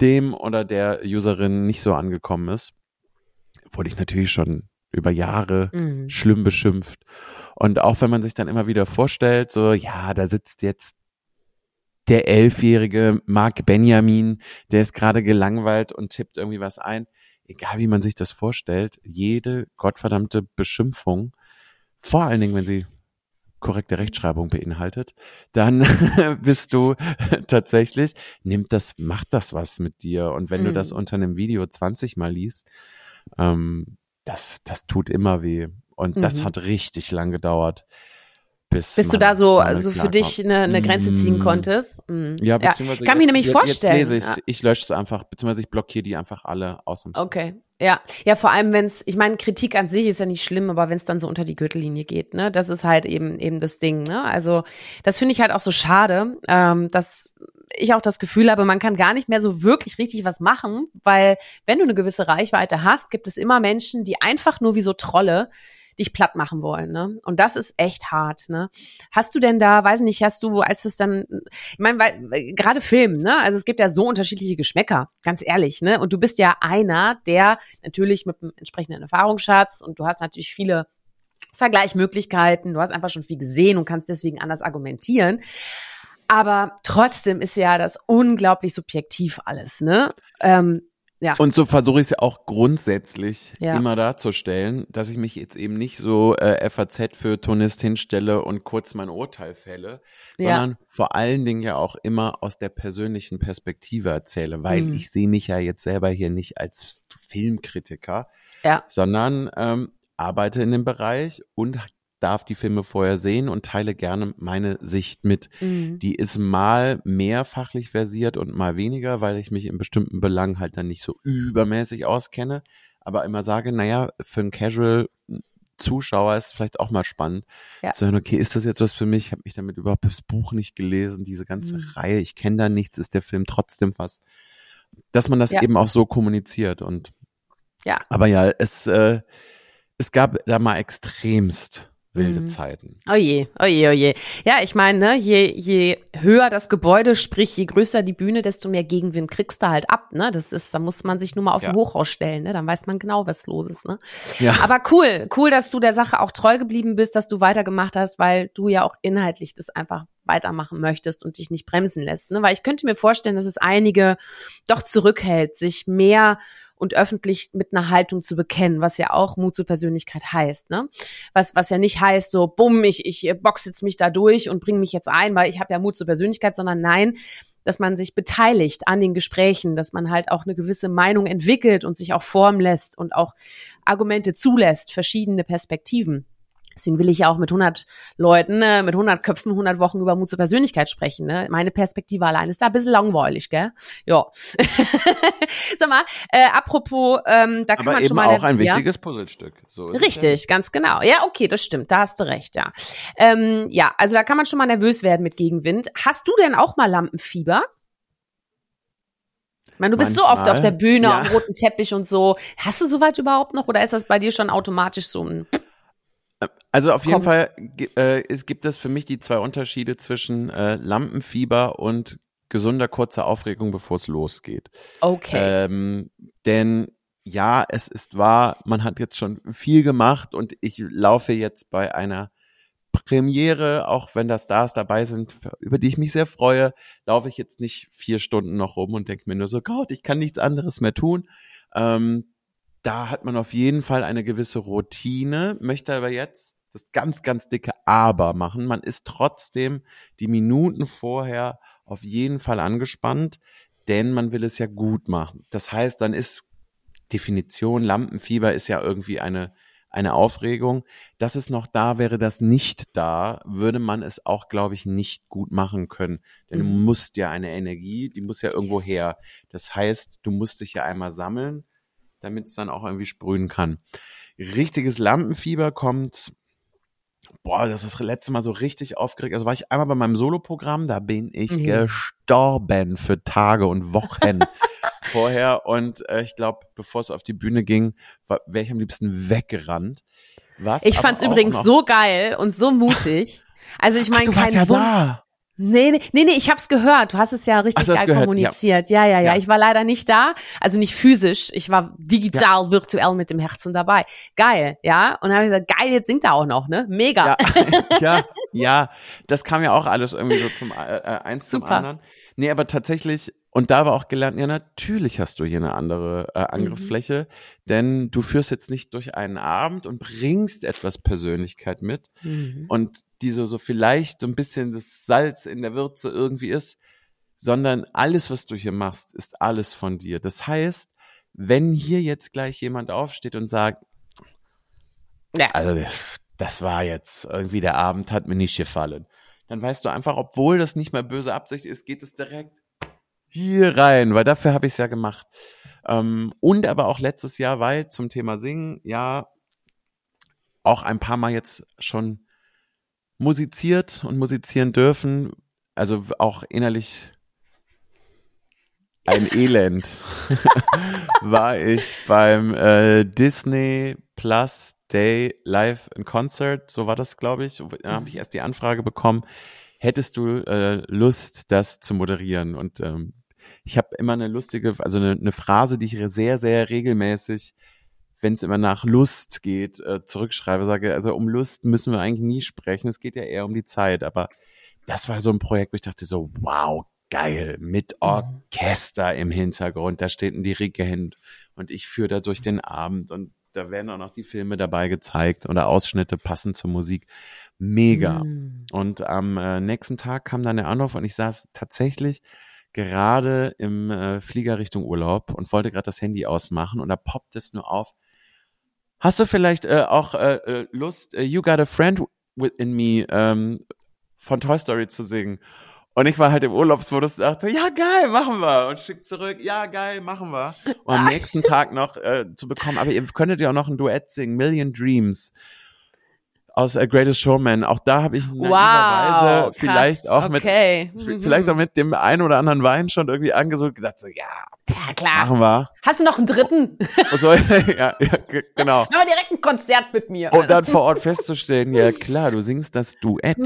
Speaker 2: dem oder der Userin nicht so angekommen ist, wurde ich natürlich schon über Jahre mhm. schlimm beschimpft. Und auch wenn man sich dann immer wieder vorstellt, so, ja, da sitzt jetzt der elfjährige Mark Benjamin, der ist gerade gelangweilt und tippt irgendwie was ein. Egal wie man sich das vorstellt, jede gottverdammte Beschimpfung, vor allen Dingen, wenn sie korrekte Rechtschreibung beinhaltet, dann bist du tatsächlich, nimmt das, macht das was mit dir. Und wenn mm. du das mhm. unter einem Video 20 Mal liest, ähm, das, das tut immer weh. Und mhm. das hat richtig lang gedauert.
Speaker 1: Bis, bis du da so also für dich eine, eine Grenze ziehen mm. konntest. Mhm.
Speaker 2: Ja, beziehungsweise
Speaker 1: ja. kann
Speaker 2: mir
Speaker 1: nämlich vorstellen. Jetzt lese
Speaker 2: ja. ich lösche es einfach, beziehungsweise ich blockiere die einfach alle aus.
Speaker 1: Okay, ja, ja, vor allem wenn es, ich meine, Kritik an sich ist ja nicht schlimm, aber wenn es dann so unter die Gürtellinie geht, ne, das ist halt eben eben das Ding, ne. Also das finde ich halt auch so schade, ähm, dass ich auch das Gefühl habe, man kann gar nicht mehr so wirklich richtig was machen, weil wenn du eine gewisse Reichweite hast, gibt es immer Menschen, die einfach nur wie so Trolle dich platt machen wollen, ne? Und das ist echt hart, ne? Hast du denn da, weiß nicht, hast du, als es dann, ich meine, weil, gerade Film, ne? Also es gibt ja so unterschiedliche Geschmäcker, ganz ehrlich, ne? Und du bist ja einer, der natürlich mit einem entsprechenden Erfahrungsschatz und du hast natürlich viele Vergleichmöglichkeiten, du hast einfach schon viel gesehen und kannst deswegen anders argumentieren. Aber trotzdem ist ja das unglaublich subjektiv alles, ne? Ähm, ja.
Speaker 2: Und so versuche ich es ja auch grundsätzlich ja. immer darzustellen, dass ich mich jetzt eben nicht so äh, FAZ für Tonist hinstelle und kurz mein Urteil fälle, ja. sondern vor allen Dingen ja auch immer aus der persönlichen Perspektive erzähle, weil mhm. ich sehe mich ja jetzt selber hier nicht als Filmkritiker, ja. sondern ähm, arbeite in dem Bereich und darf die Filme vorher sehen und teile gerne meine Sicht mit. Mhm. Die ist mal mehr fachlich versiert und mal weniger, weil ich mich in bestimmten Belangen halt dann nicht so übermäßig auskenne, aber immer sage, naja, für einen Casual Zuschauer ist es vielleicht auch mal spannend ja. zu hören, okay, ist das jetzt was für mich? Ich habe mich damit überhaupt das Buch nicht gelesen, diese ganze mhm. Reihe, ich kenne da nichts, ist der Film trotzdem was. Dass man das ja. eben auch so kommuniziert und ja. Aber ja, es, äh, es gab da mal extremst wilde mhm. Zeiten.
Speaker 1: Oh je, oh je, oh je. Ja, ich meine, ne, je, je höher das Gebäude, sprich je größer die Bühne, desto mehr Gegenwind kriegst du halt ab, ne? Das ist, da muss man sich nur mal auf ja. ein Hochhaus stellen, ne? Dann weiß man genau, was los ist, ne? Ja. Aber cool, cool, dass du der Sache auch treu geblieben bist, dass du weitergemacht hast, weil du ja auch inhaltlich das einfach weitermachen möchtest und dich nicht bremsen lässt. Ne? Weil ich könnte mir vorstellen, dass es einige doch zurückhält, sich mehr und öffentlich mit einer Haltung zu bekennen, was ja auch Mut zur Persönlichkeit heißt, ne? Was, was ja nicht heißt, so, bumm, ich, ich box jetzt mich da durch und bringe mich jetzt ein, weil ich habe ja Mut zur Persönlichkeit, sondern nein, dass man sich beteiligt an den Gesprächen, dass man halt auch eine gewisse Meinung entwickelt und sich auch formen lässt und auch Argumente zulässt, verschiedene Perspektiven. Deswegen will ich ja auch mit 100 Leuten, äh, mit 100 Köpfen, 100 Wochen über Mut zur Persönlichkeit sprechen. Ne? Meine Perspektive allein ist da ein bisschen langweilig, gell? Ja. Sag mal, äh, apropos, ähm, da kann
Speaker 2: Aber
Speaker 1: man schon mal...
Speaker 2: Aber auch ein wichtiges ja? Puzzlestück.
Speaker 1: So Richtig, ja. ganz genau. Ja, okay, das stimmt, da hast du recht, ja. Ähm, ja, also da kann man schon mal nervös werden mit Gegenwind. Hast du denn auch mal Lampenfieber? Ich meine, du bist Manchmal, so oft auf der Bühne, ja. am roten Teppich und so. Hast du soweit überhaupt noch oder ist das bei dir schon automatisch so ein
Speaker 2: also auf jeden Fall äh, es gibt es für mich die zwei Unterschiede zwischen äh, Lampenfieber und gesunder kurzer Aufregung, bevor es losgeht.
Speaker 1: Okay.
Speaker 2: Ähm, denn ja, es ist wahr, man hat jetzt schon viel gemacht und ich laufe jetzt bei einer Premiere, auch wenn da Stars dabei sind, über die ich mich sehr freue, laufe ich jetzt nicht vier Stunden noch rum und denke mir nur so, Gott, ich kann nichts anderes mehr tun. Ähm, da hat man auf jeden Fall eine gewisse Routine, möchte aber jetzt das ganz, ganz dicke Aber machen. Man ist trotzdem die Minuten vorher auf jeden Fall angespannt, denn man will es ja gut machen. Das heißt, dann ist Definition Lampenfieber ist ja irgendwie eine eine Aufregung. Dass es noch da wäre, das nicht da, würde man es auch, glaube ich, nicht gut machen können. Denn mhm. du musst ja eine Energie, die muss ja irgendwo her. Das heißt, du musst dich ja einmal sammeln damit es dann auch irgendwie sprühen kann. Richtiges Lampenfieber kommt, boah, das ist das letzte Mal so richtig aufgeregt. Also war ich einmal bei meinem Soloprogramm, da bin ich mhm. gestorben für Tage und Wochen vorher. Und äh, ich glaube, bevor es auf die Bühne ging, wäre ich am liebsten weggerannt.
Speaker 1: Was ich fand's übrigens so geil und so mutig. Also ich meine, kein
Speaker 2: ja da.
Speaker 1: Nee, nee, nee, nee, ich hab's gehört. Du hast es ja richtig geil gehört, kommuniziert. Ja. Ja, ja. ja, Ich war leider nicht da, also nicht physisch. Ich war digital, ja. virtuell mit dem Herzen dabei. Geil, ja. Und dann habe ich gesagt, geil, jetzt singt er auch noch, ne? Mega.
Speaker 2: Ja, ja, ja. Das kam ja auch alles irgendwie so zum äh, äh eins Super. zum anderen. Nee, aber tatsächlich und da war auch gelernt, ja, natürlich hast du hier eine andere äh, Angriffsfläche, mhm. denn du führst jetzt nicht durch einen Abend und bringst etwas Persönlichkeit mit mhm. und die so, so vielleicht so ein bisschen das Salz in der Würze irgendwie ist, sondern alles, was du hier machst, ist alles von dir. Das heißt, wenn hier jetzt gleich jemand aufsteht und sagt, ja. also das war jetzt irgendwie der Abend hat mir nicht gefallen, dann weißt du einfach, obwohl das nicht mehr böse Absicht ist, geht es direkt hier rein, weil dafür habe ich es ja gemacht. Ähm, und aber auch letztes Jahr, weil zum Thema Singen, ja, auch ein paar Mal jetzt schon musiziert und musizieren dürfen. Also auch innerlich ein Elend war ich beim äh, Disney Plus Day live in Concert, so war das, glaube ich. Da habe ich erst die Anfrage bekommen, hättest du äh, Lust, das zu moderieren? Und ähm, ich habe immer eine lustige, also eine, eine Phrase, die ich sehr, sehr regelmäßig wenn es immer nach Lust geht, äh, zurückschreibe, sage, also um Lust müssen wir eigentlich nie sprechen. Es geht ja eher um die Zeit. Aber das war so ein Projekt, wo ich dachte so, wow, geil, mit mhm. Orchester im Hintergrund. Da steht ein Dirigent und ich führe da durch den Abend und da werden auch noch die Filme dabei gezeigt oder Ausschnitte passend zur Musik. Mega. Mhm. Und am äh, nächsten Tag kam dann der Anruf und ich saß tatsächlich gerade im äh, Flieger Richtung Urlaub und wollte gerade das Handy ausmachen und da poppt es nur auf. Hast du vielleicht äh, auch äh, äh Lust, uh, You Got a Friend in Me ähm, von Toy Story zu singen? Und ich war halt im Urlaubsmodus und dachte, ja geil, machen wir. Und schickt zurück, ja geil, machen wir. Und am nächsten Tag noch äh, zu bekommen, aber ihr könntet ja auch noch ein Duett singen, Million Dreams aus A Greatest Showman. Auch da habe ich
Speaker 1: wow,
Speaker 2: vielleicht auch
Speaker 1: okay.
Speaker 2: mit vielleicht auch mit dem einen oder anderen Wein schon irgendwie angesucht gesagt so ja, ja klar. Machen wir.
Speaker 1: Hast du noch einen dritten?
Speaker 2: So, ja, ja, genau.
Speaker 1: Machen wir direkt ein Konzert mit mir.
Speaker 2: Und dann vor Ort festzustellen, ja klar, du singst das Duett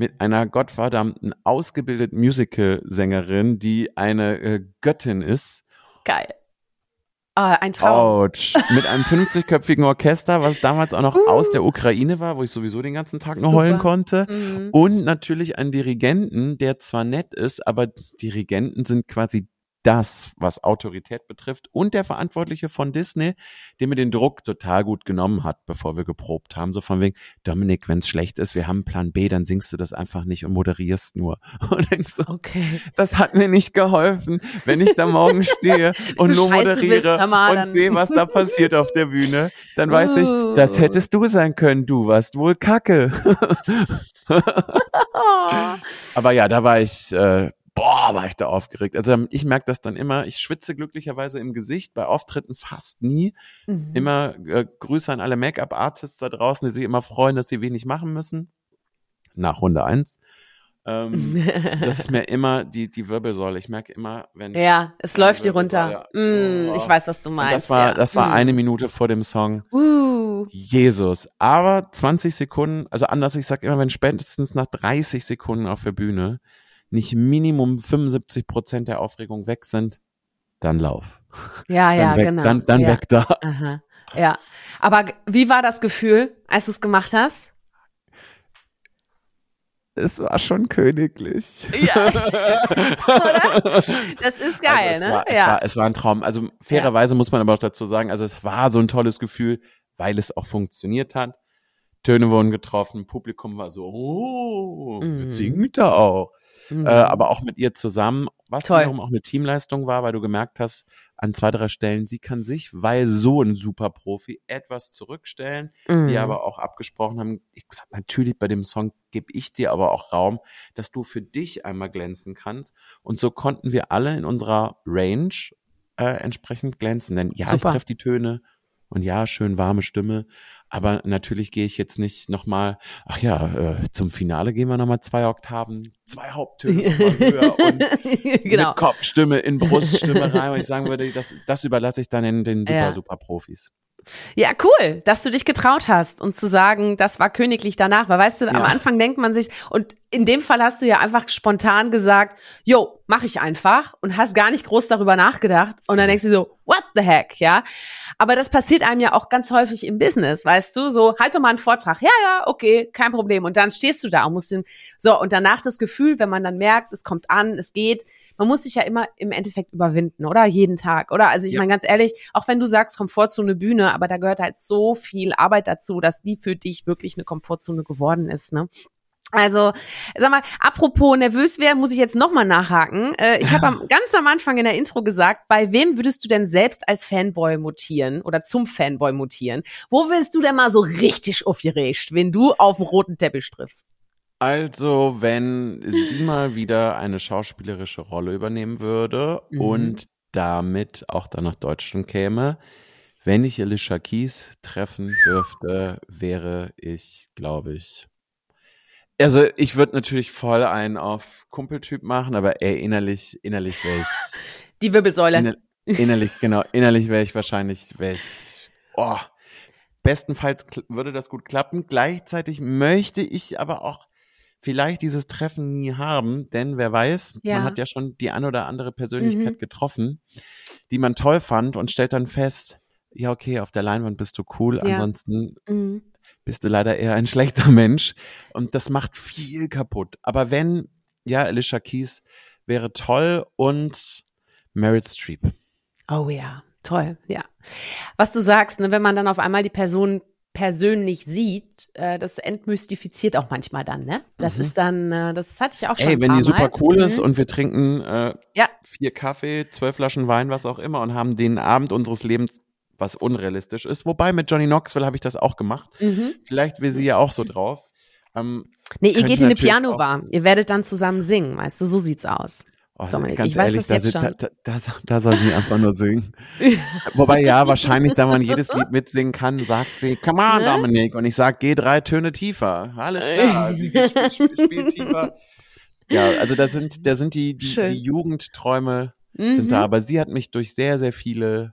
Speaker 2: mit einer gottverdammten ausgebildeten Musical-Sängerin, die eine äh, Göttin ist.
Speaker 1: Geil. Oh, ein Traum.
Speaker 2: Ouch. Mit einem 50-köpfigen Orchester, was damals auch noch uh. aus der Ukraine war, wo ich sowieso den ganzen Tag nur heulen konnte. Mhm. Und natürlich einen Dirigenten, der zwar nett ist, aber Dirigenten sind quasi das, was Autorität betrifft und der Verantwortliche von Disney, der mir den Druck total gut genommen hat, bevor wir geprobt haben. So von wegen, Dominik, wenn es schlecht ist, wir haben Plan B, dann singst du das einfach nicht und moderierst nur. Und denkst so, okay. das hat mir nicht geholfen, wenn ich da morgen stehe und nur moderiere bist, und sehe, was da passiert auf der Bühne, dann weiß ich, das uh. hättest du sein können, du warst wohl Kacke. Aber ja, da war ich äh, boah, war ich da aufgeregt. Also ich merke das dann immer, ich schwitze glücklicherweise im Gesicht, bei Auftritten fast nie. Mhm. Immer äh, Grüße an alle Make-up-Artists da draußen, die sich immer freuen, dass sie wenig machen müssen. Nach Runde eins. Ähm, das ist mir immer die, die Wirbelsäule. Ich merke immer, wenn
Speaker 1: Ja, es läuft hier runter. Mm, oh, ich weiß, was du meinst.
Speaker 2: das war,
Speaker 1: ja.
Speaker 2: das war mm. eine Minute vor dem Song. Uh. Jesus. Aber 20 Sekunden, also anders, ich sag immer, wenn spätestens nach 30 Sekunden auf der Bühne nicht Minimum 75 Prozent der Aufregung weg sind, dann lauf.
Speaker 1: Ja, ja,
Speaker 2: weg,
Speaker 1: genau.
Speaker 2: Dann, dann
Speaker 1: ja.
Speaker 2: weg da.
Speaker 1: Aha. Ja. Aber wie war das Gefühl, als du es gemacht hast?
Speaker 2: Es war schon königlich.
Speaker 1: Ja. Das ist geil,
Speaker 2: also
Speaker 1: ne?
Speaker 2: War, es, ja. war, es war ein Traum. Also fairerweise ja. muss man aber auch dazu sagen, also es war so ein tolles Gefühl, weil es auch funktioniert hat. Töne wurden getroffen, Publikum war so, oh, jetzt singt er auch. Mhm. Äh, aber auch mit ihr zusammen, was Toll. wiederum auch eine Teamleistung war, weil du gemerkt hast, an zwei, drei Stellen, sie kann sich, weil so ein super Profi, etwas zurückstellen, mhm. die aber auch abgesprochen haben, ich gesagt, natürlich bei dem Song gebe ich dir aber auch Raum, dass du für dich einmal glänzen kannst. Und so konnten wir alle in unserer Range äh, entsprechend glänzen. Denn ja, super. ich treffe die Töne und ja, schön warme Stimme, aber natürlich gehe ich jetzt nicht nochmal, ach ja, äh, zum Finale gehen wir nochmal zwei Oktaven, zwei Haupttöne höher und genau. Kopfstimme in Bruststimme rein. Und ich sagen würde, das, das überlasse ich dann in den super, ja. super Profis.
Speaker 1: Ja, cool, dass du dich getraut hast und zu sagen, das war königlich danach. Weil weißt du, ja. am Anfang denkt man sich, und in dem Fall hast du ja einfach spontan gesagt, yo, mach ich einfach und hast gar nicht groß darüber nachgedacht. Und dann denkst du so, what the heck, ja? Aber das passiert einem ja auch ganz häufig im Business, weißt du? So, halt doch mal einen Vortrag. Ja, ja, okay, kein Problem. Und dann stehst du da und musst den, so, und danach das Gefühl, wenn man dann merkt, es kommt an, es geht, man muss sich ja immer im Endeffekt überwinden, oder? Jeden Tag, oder? Also ich ja. meine ganz ehrlich, auch wenn du sagst Komfortzone Bühne, aber da gehört halt so viel Arbeit dazu, dass die für dich wirklich eine Komfortzone geworden ist, ne? Also, sag mal, apropos nervös werden, muss ich jetzt nochmal nachhaken. Äh, ich habe ganz am Anfang in der Intro gesagt, bei wem würdest du denn selbst als Fanboy mutieren oder zum Fanboy mutieren? Wo willst du denn mal so richtig aufgeregt, wenn du auf dem roten Teppich triffst?
Speaker 2: Also, wenn sie mal wieder eine schauspielerische Rolle übernehmen würde mhm. und damit auch dann nach Deutschland käme, wenn ich Alicia Keys treffen dürfte, wäre ich, glaube ich, also ich würde natürlich voll einen auf Kumpeltyp machen, aber ey, innerlich, innerlich wäre ich.
Speaker 1: Die Wirbelsäule. Inner,
Speaker 2: innerlich, genau, innerlich wäre ich wahrscheinlich, wäre ich, oh, bestenfalls würde das gut klappen. Gleichzeitig möchte ich aber auch vielleicht dieses Treffen nie haben, denn wer weiß, ja. man hat ja schon die ein oder andere Persönlichkeit mhm. getroffen, die man toll fand und stellt dann fest, ja, okay, auf der Leinwand bist du cool, ja. ansonsten mhm. Bist du leider eher ein schlechter Mensch und das macht viel kaputt. Aber wenn, ja, Alicia Keys wäre toll und Meryl Streep.
Speaker 1: Oh ja, toll, ja. Was du sagst, ne, wenn man dann auf einmal die Person persönlich sieht, äh, das entmystifiziert auch manchmal dann, ne? Das mhm. ist dann, äh, das hatte ich auch schon.
Speaker 2: Ey, wenn die super Mal. cool ist mhm. und wir trinken äh, ja. vier Kaffee, zwölf Flaschen Wein, was auch immer und haben den Abend unseres Lebens, was unrealistisch ist. Wobei mit Johnny Knoxville habe ich das auch gemacht. Mhm. Vielleicht will sie ja auch so drauf.
Speaker 1: Ähm, nee, ihr geht in eine Piano-Bar. Ihr werdet dann zusammen singen, weißt du, so sieht's aus.
Speaker 2: Oh, Dominik, ganz ich ehrlich, weiß das da, jetzt schon. Da, da, da, soll sie einfach nur singen. Wobei ja, wahrscheinlich, da man jedes Lied mitsingen kann, sagt sie, come on, ne? Dominik. Und ich sag, geh drei Töne tiefer. Alles klar. sie spielt, spielt tiefer. Ja, also da sind, da sind die, die, die Jugendträume mhm. sind da. Mhm. Aber sie hat mich durch sehr, sehr viele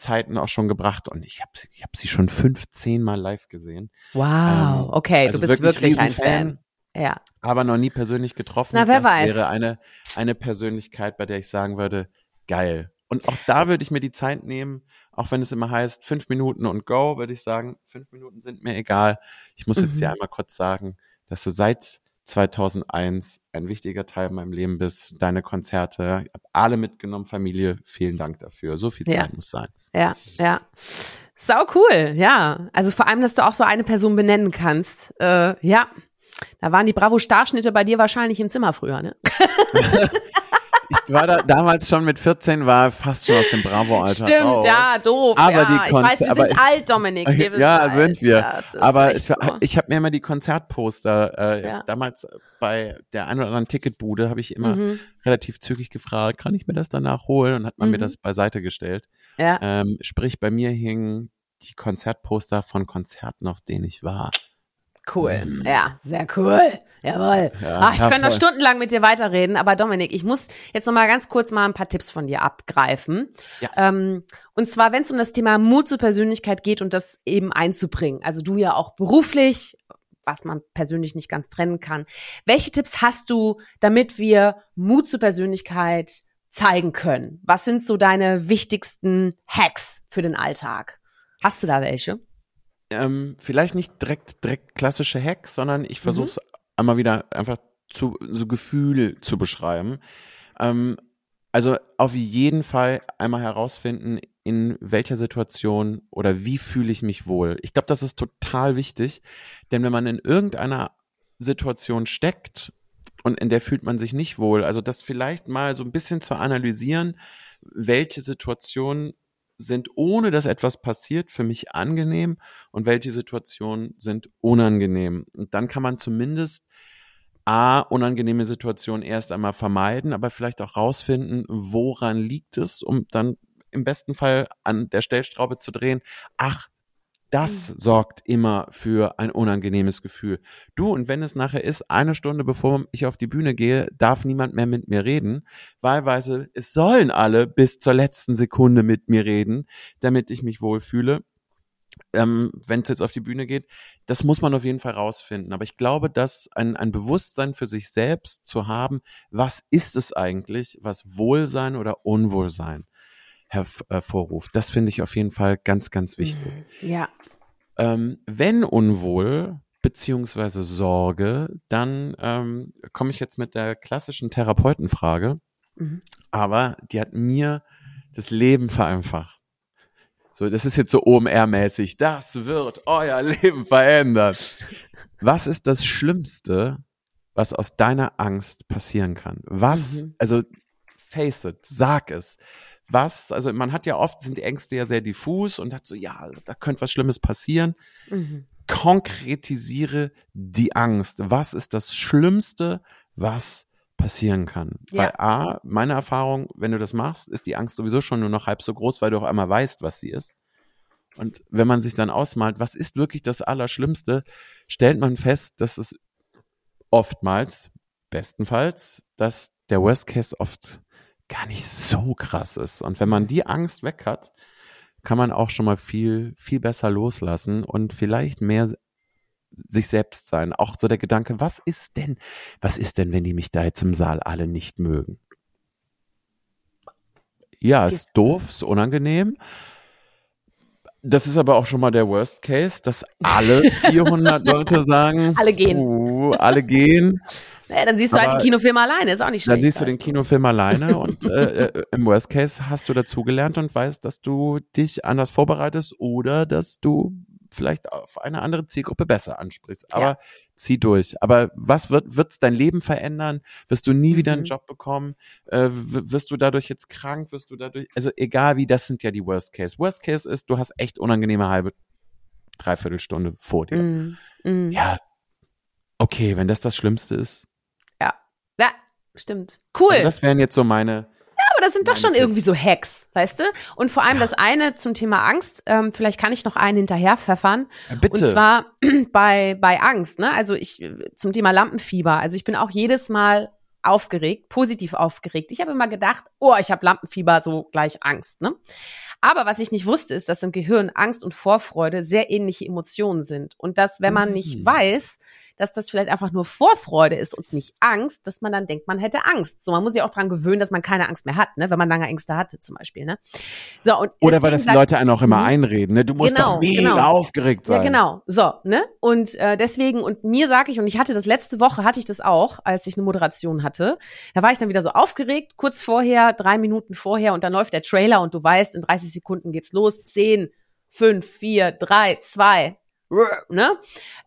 Speaker 2: Zeiten auch schon gebracht und ich habe sie, ich hab sie schon 15 Mal live gesehen.
Speaker 1: Wow, ähm, okay, also du bist wirklich, wirklich ein Fan. Ja.
Speaker 2: Aber noch nie persönlich getroffen.
Speaker 1: Na, wer das weiß.
Speaker 2: wäre eine, eine Persönlichkeit, bei der ich sagen würde, geil. Und auch da würde ich mir die Zeit nehmen, auch wenn es immer heißt, fünf Minuten und go, würde ich sagen, fünf Minuten sind mir egal. Ich muss jetzt mhm. hier einmal kurz sagen, dass du seit 2001 ein wichtiger Teil in meinem Leben bist. Deine Konzerte, ich habe alle mitgenommen, Familie, vielen Dank dafür. So viel Zeit
Speaker 1: ja.
Speaker 2: muss sein.
Speaker 1: Ja, ja. Sau cool, ja. Also vor allem, dass du auch so eine Person benennen kannst. Äh, ja, da waren die Bravo-Starschnitte bei dir wahrscheinlich im Zimmer früher, ne?
Speaker 2: ich war da damals schon mit 14, war fast schon aus dem Bravo-Alter
Speaker 1: Stimmt, raus. ja, doof.
Speaker 2: Aber
Speaker 1: ja.
Speaker 2: die Konzer
Speaker 1: ich weiß, wir sind alt, Dominik. Wir
Speaker 2: ja, alt. sind wir. Ja, aber so. ich habe mir immer die Konzertposter, äh, ja. damals bei der ein oder anderen Ticketbude, habe ich immer mhm. relativ zügig gefragt, kann ich mir das danach holen? Und hat man mhm. mir das beiseite gestellt. Ja. Ähm, sprich, bei mir hingen die Konzertposter von Konzerten, auf denen ich war.
Speaker 1: Cool. Mhm. Ja, sehr cool. Jawohl. Ja, Ach, ich könnte noch stundenlang mit dir weiterreden, aber Dominik, ich muss jetzt noch mal ganz kurz mal ein paar Tipps von dir abgreifen. Ja. Ähm, und zwar, wenn es um das Thema Mut zur Persönlichkeit geht und das eben einzubringen. Also du ja auch beruflich, was man persönlich nicht ganz trennen kann. Welche Tipps hast du, damit wir Mut zur Persönlichkeit zeigen können? Was sind so deine wichtigsten Hacks für den Alltag? Hast du da welche?
Speaker 2: Ähm, vielleicht nicht direkt, direkt klassische Hacks, sondern ich versuche es mhm. einmal wieder einfach zu so Gefühl zu beschreiben. Ähm, also auf jeden Fall einmal herausfinden, in welcher Situation oder wie fühle ich mich wohl. Ich glaube, das ist total wichtig, denn wenn man in irgendeiner Situation steckt und in der fühlt man sich nicht wohl, also das vielleicht mal so ein bisschen zu analysieren, welche Situation sind, ohne dass etwas passiert, für mich angenehm und welche Situationen sind unangenehm. Und dann kann man zumindest A, unangenehme Situationen erst einmal vermeiden, aber vielleicht auch rausfinden, woran liegt es, um dann im besten Fall an der Stellstraube zu drehen. Ach, das mhm. sorgt immer für ein unangenehmes Gefühl. Du, und wenn es nachher ist, eine Stunde bevor ich auf die Bühne gehe, darf niemand mehr mit mir reden. Wahlweise, es sollen alle bis zur letzten Sekunde mit mir reden, damit ich mich wohlfühle. Ähm, wenn es jetzt auf die Bühne geht, das muss man auf jeden Fall rausfinden. Aber ich glaube, dass ein, ein Bewusstsein für sich selbst zu haben, was ist es eigentlich, was Wohlsein oder Unwohlsein hervorruft. Das finde ich auf jeden Fall ganz, ganz wichtig.
Speaker 1: Mhm. Ja.
Speaker 2: Ähm, wenn unwohl beziehungsweise Sorge, dann ähm, komme ich jetzt mit der klassischen Therapeutenfrage. Mhm. Aber die hat mir das Leben vereinfacht. So, das ist jetzt so OMR-mäßig. Das wird euer Leben verändern. Was ist das Schlimmste, was aus deiner Angst passieren kann? Was, mhm. also face it, sag es was, also man hat ja oft, sind die Ängste ja sehr diffus und hat so, ja, da könnte was Schlimmes passieren. Mhm. Konkretisiere die Angst. Was ist das Schlimmste, was passieren kann? Ja. Weil A, meine Erfahrung, wenn du das machst, ist die Angst sowieso schon nur noch halb so groß, weil du auch einmal weißt, was sie ist. Und wenn man sich dann ausmalt, was ist wirklich das Allerschlimmste, stellt man fest, dass es oftmals, bestenfalls, dass der Worst Case oft gar nicht so krass ist. Und wenn man die Angst weg hat, kann man auch schon mal viel, viel besser loslassen und vielleicht mehr sich selbst sein. Auch so der Gedanke, was ist denn, was ist denn, wenn die mich da jetzt im Saal alle nicht mögen? Ja, ist doof, ist unangenehm. Das ist aber auch schon mal der Worst Case, dass alle 400 Leute sagen,
Speaker 1: alle gehen.
Speaker 2: Uh, alle gehen.
Speaker 1: Naja, dann siehst du aber halt den Kinofilm alleine, ist auch nicht schlecht.
Speaker 2: Dann siehst du den Kinofilm alleine und äh, äh, im Worst Case hast du dazugelernt und weißt, dass du dich anders vorbereitest oder dass du vielleicht auf eine andere Zielgruppe besser ansprichst. Aber ja. zieh durch. Aber was wird wird's dein Leben verändern? Wirst du nie wieder einen mhm. Job bekommen? Äh, wirst du dadurch jetzt krank? Wirst du dadurch, also egal wie, das sind ja die Worst Case. Worst Case ist, du hast echt unangenehme halbe, dreiviertel vor dir. Mhm. Mhm. Ja, okay, wenn das das Schlimmste ist.
Speaker 1: Ja, ja, stimmt. Cool.
Speaker 2: Also das wären jetzt so meine
Speaker 1: aber das sind doch schon irgendwie so Hacks, weißt du? Und vor allem ja. das eine zum Thema Angst, ähm, vielleicht kann ich noch einen hinterher pfeffern. Ja, bitte. Und zwar bei, bei Angst, ne? Also ich zum Thema Lampenfieber. Also ich bin auch jedes Mal aufgeregt, positiv aufgeregt. Ich habe immer gedacht, oh, ich habe Lampenfieber, so gleich Angst, ne? Aber was ich nicht wusste, ist, dass im Gehirn Angst und Vorfreude sehr ähnliche Emotionen sind. Und dass, wenn man nicht mhm. weiß, dass das vielleicht einfach nur Vorfreude ist und nicht Angst, dass man dann denkt, man hätte Angst. So, man muss sich auch dran gewöhnen, dass man keine Angst mehr hat, ne? wenn man lange Ängste hatte zum Beispiel. Ne?
Speaker 2: So, und Oder weil das die Leute einen auch immer mhm. einreden, ne? du musst genau, doch mega genau. aufgeregt sein.
Speaker 1: Ja, genau. So, ne? Und äh, deswegen, und mir sage ich, und ich hatte das letzte Woche, hatte ich das auch, als ich eine Moderation hatte, da war ich dann wieder so aufgeregt, kurz vorher, drei Minuten vorher, und dann läuft der Trailer und du weißt, in 30 Sekunden geht's los, zehn, fünf, vier, drei, zwei, ne?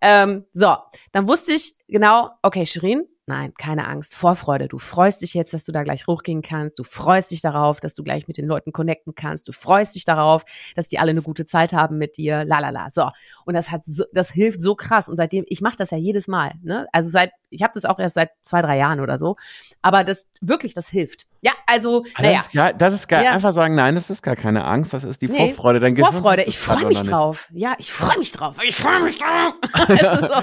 Speaker 1: Ähm, so, dann wusste ich genau, okay, Shirin, Nein, keine Angst. Vorfreude. Du freust dich jetzt, dass du da gleich hochgehen kannst. Du freust dich darauf, dass du gleich mit den Leuten connecten kannst. Du freust dich darauf, dass die alle eine gute Zeit haben mit dir. La la la. So. Und das hat so, das hilft so krass. Und seitdem, ich mache das ja jedes Mal. Ne? Also seit, ich habe das auch erst seit zwei, drei Jahren oder so. Aber das wirklich, das hilft. Ja, also.
Speaker 2: Ah, naja. Das ist geil. Das ist geil. Ja. Einfach sagen, nein, das ist gar keine Angst, das ist die nee, Vorfreude. Dann
Speaker 1: Vorfreude, ich freue mich drauf. Ja, ich freue mich drauf. Ich freue mich drauf. also so.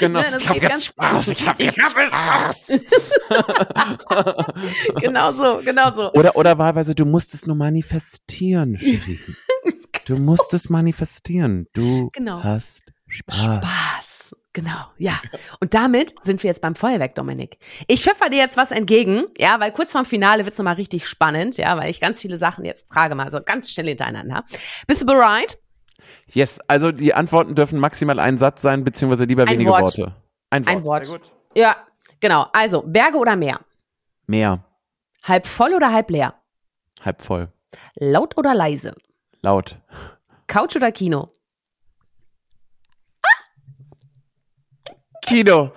Speaker 2: genau. Ja, ich habe jetzt Spaß. Ich habe jetzt Spaß.
Speaker 1: genau so, genau so.
Speaker 2: Oder, oder wahlweise, du musst es nur manifestieren. Du musst es manifestieren. Du genau. hast Spaß.
Speaker 1: Spaß. Genau, ja. Und damit sind wir jetzt beim Feuerwerk, Dominik. Ich pfeffer dir jetzt was entgegen, ja, weil kurz vorm Finale wird's nochmal richtig spannend, ja, weil ich ganz viele Sachen jetzt frage mal so ganz schnell hintereinander. Bist du bereit?
Speaker 2: Yes, also die Antworten dürfen maximal ein Satz sein, beziehungsweise lieber
Speaker 1: ein
Speaker 2: wenige
Speaker 1: Wort.
Speaker 2: Worte.
Speaker 1: Ein Wort. Ein Wort. Sehr gut. Ja, genau. Also, Berge oder Meer?
Speaker 2: Meer.
Speaker 1: Halb voll oder halb leer?
Speaker 2: Halb voll.
Speaker 1: Laut oder leise?
Speaker 2: Laut.
Speaker 1: Couch oder Kino?
Speaker 2: Kino.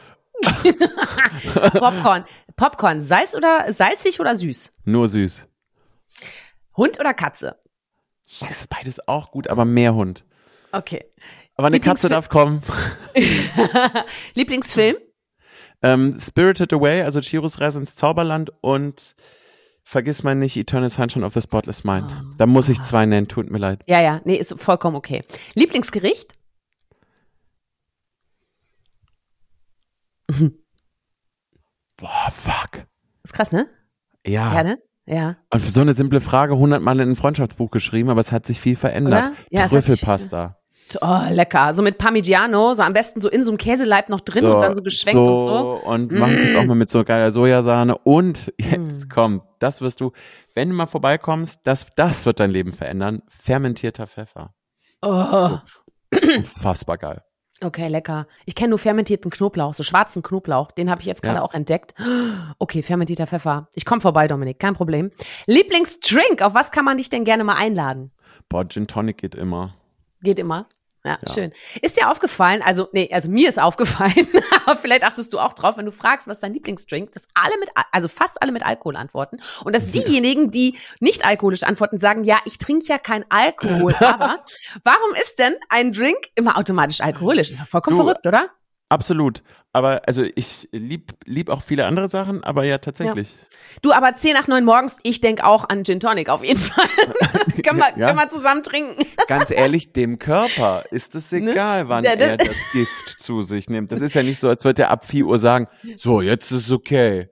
Speaker 1: Popcorn. Popcorn, Salz oder salzig oder süß?
Speaker 2: Nur süß.
Speaker 1: Hund oder Katze?
Speaker 2: Scheiße, beides auch gut, aber mehr Hund.
Speaker 1: Okay.
Speaker 2: Aber eine Katze darf kommen.
Speaker 1: Lieblingsfilm?
Speaker 2: Ähm, Spirited Away, also Chiros Reise ins Zauberland und vergiss mal nicht Eternal Sunshine of the Spotless Mind. Oh. Da muss ich zwei nennen, tut mir leid.
Speaker 1: Ja, ja, nee, ist vollkommen okay. Lieblingsgericht?
Speaker 2: Boah, fuck.
Speaker 1: Ist krass, ne?
Speaker 2: Ja.
Speaker 1: Ja, ne? Ja.
Speaker 2: Und für so eine simple Frage hundertmal in ein Freundschaftsbuch geschrieben, aber es hat sich viel verändert. Ja, Trüffelpasta.
Speaker 1: Oh, lecker. So mit Parmigiano, so am besten so in so einem Käseleib noch drin so, und dann so geschwenkt so, und so.
Speaker 2: Und mm. machen es jetzt auch mal mit so geiler Sojasahne. Und jetzt mm. kommt, das wirst du, wenn du mal vorbeikommst, das, das wird dein Leben verändern. Fermentierter Pfeffer.
Speaker 1: Oh.
Speaker 2: So, unfassbar geil.
Speaker 1: Okay, lecker. Ich kenne nur fermentierten Knoblauch, so schwarzen Knoblauch. Den habe ich jetzt gerade ja. auch entdeckt. Okay, fermentierter Pfeffer. Ich komme vorbei, Dominik, kein Problem. Lieblingsdrink, auf was kann man dich denn gerne mal einladen?
Speaker 2: Boah, Gin Tonic geht immer.
Speaker 1: Geht immer? Ja, ja, schön. Ist dir aufgefallen, also, nee, also mir ist aufgefallen, aber vielleicht achtest du auch drauf, wenn du fragst, was ist dein Lieblingsdrink, dass alle mit, also fast alle mit Alkohol antworten. Und dass diejenigen, die nicht alkoholisch antworten, sagen, ja, ich trinke ja kein Alkohol, aber warum ist denn ein Drink immer automatisch alkoholisch? Das ist doch vollkommen du, verrückt, oder?
Speaker 2: Absolut. Aber also ich lieb, lieb auch viele andere Sachen, aber ja, tatsächlich. Ja.
Speaker 1: Du, aber 10 nach 9 morgens, ich denke auch an Gin Tonic auf jeden Fall. können, wir, ja. können wir zusammen trinken.
Speaker 2: Ganz ehrlich, dem Körper ist es ne? egal, ne? wann ja, er das Gift zu sich nimmt. Das ist ja nicht so, als würde er ab 4 Uhr sagen, so, jetzt ist es okay.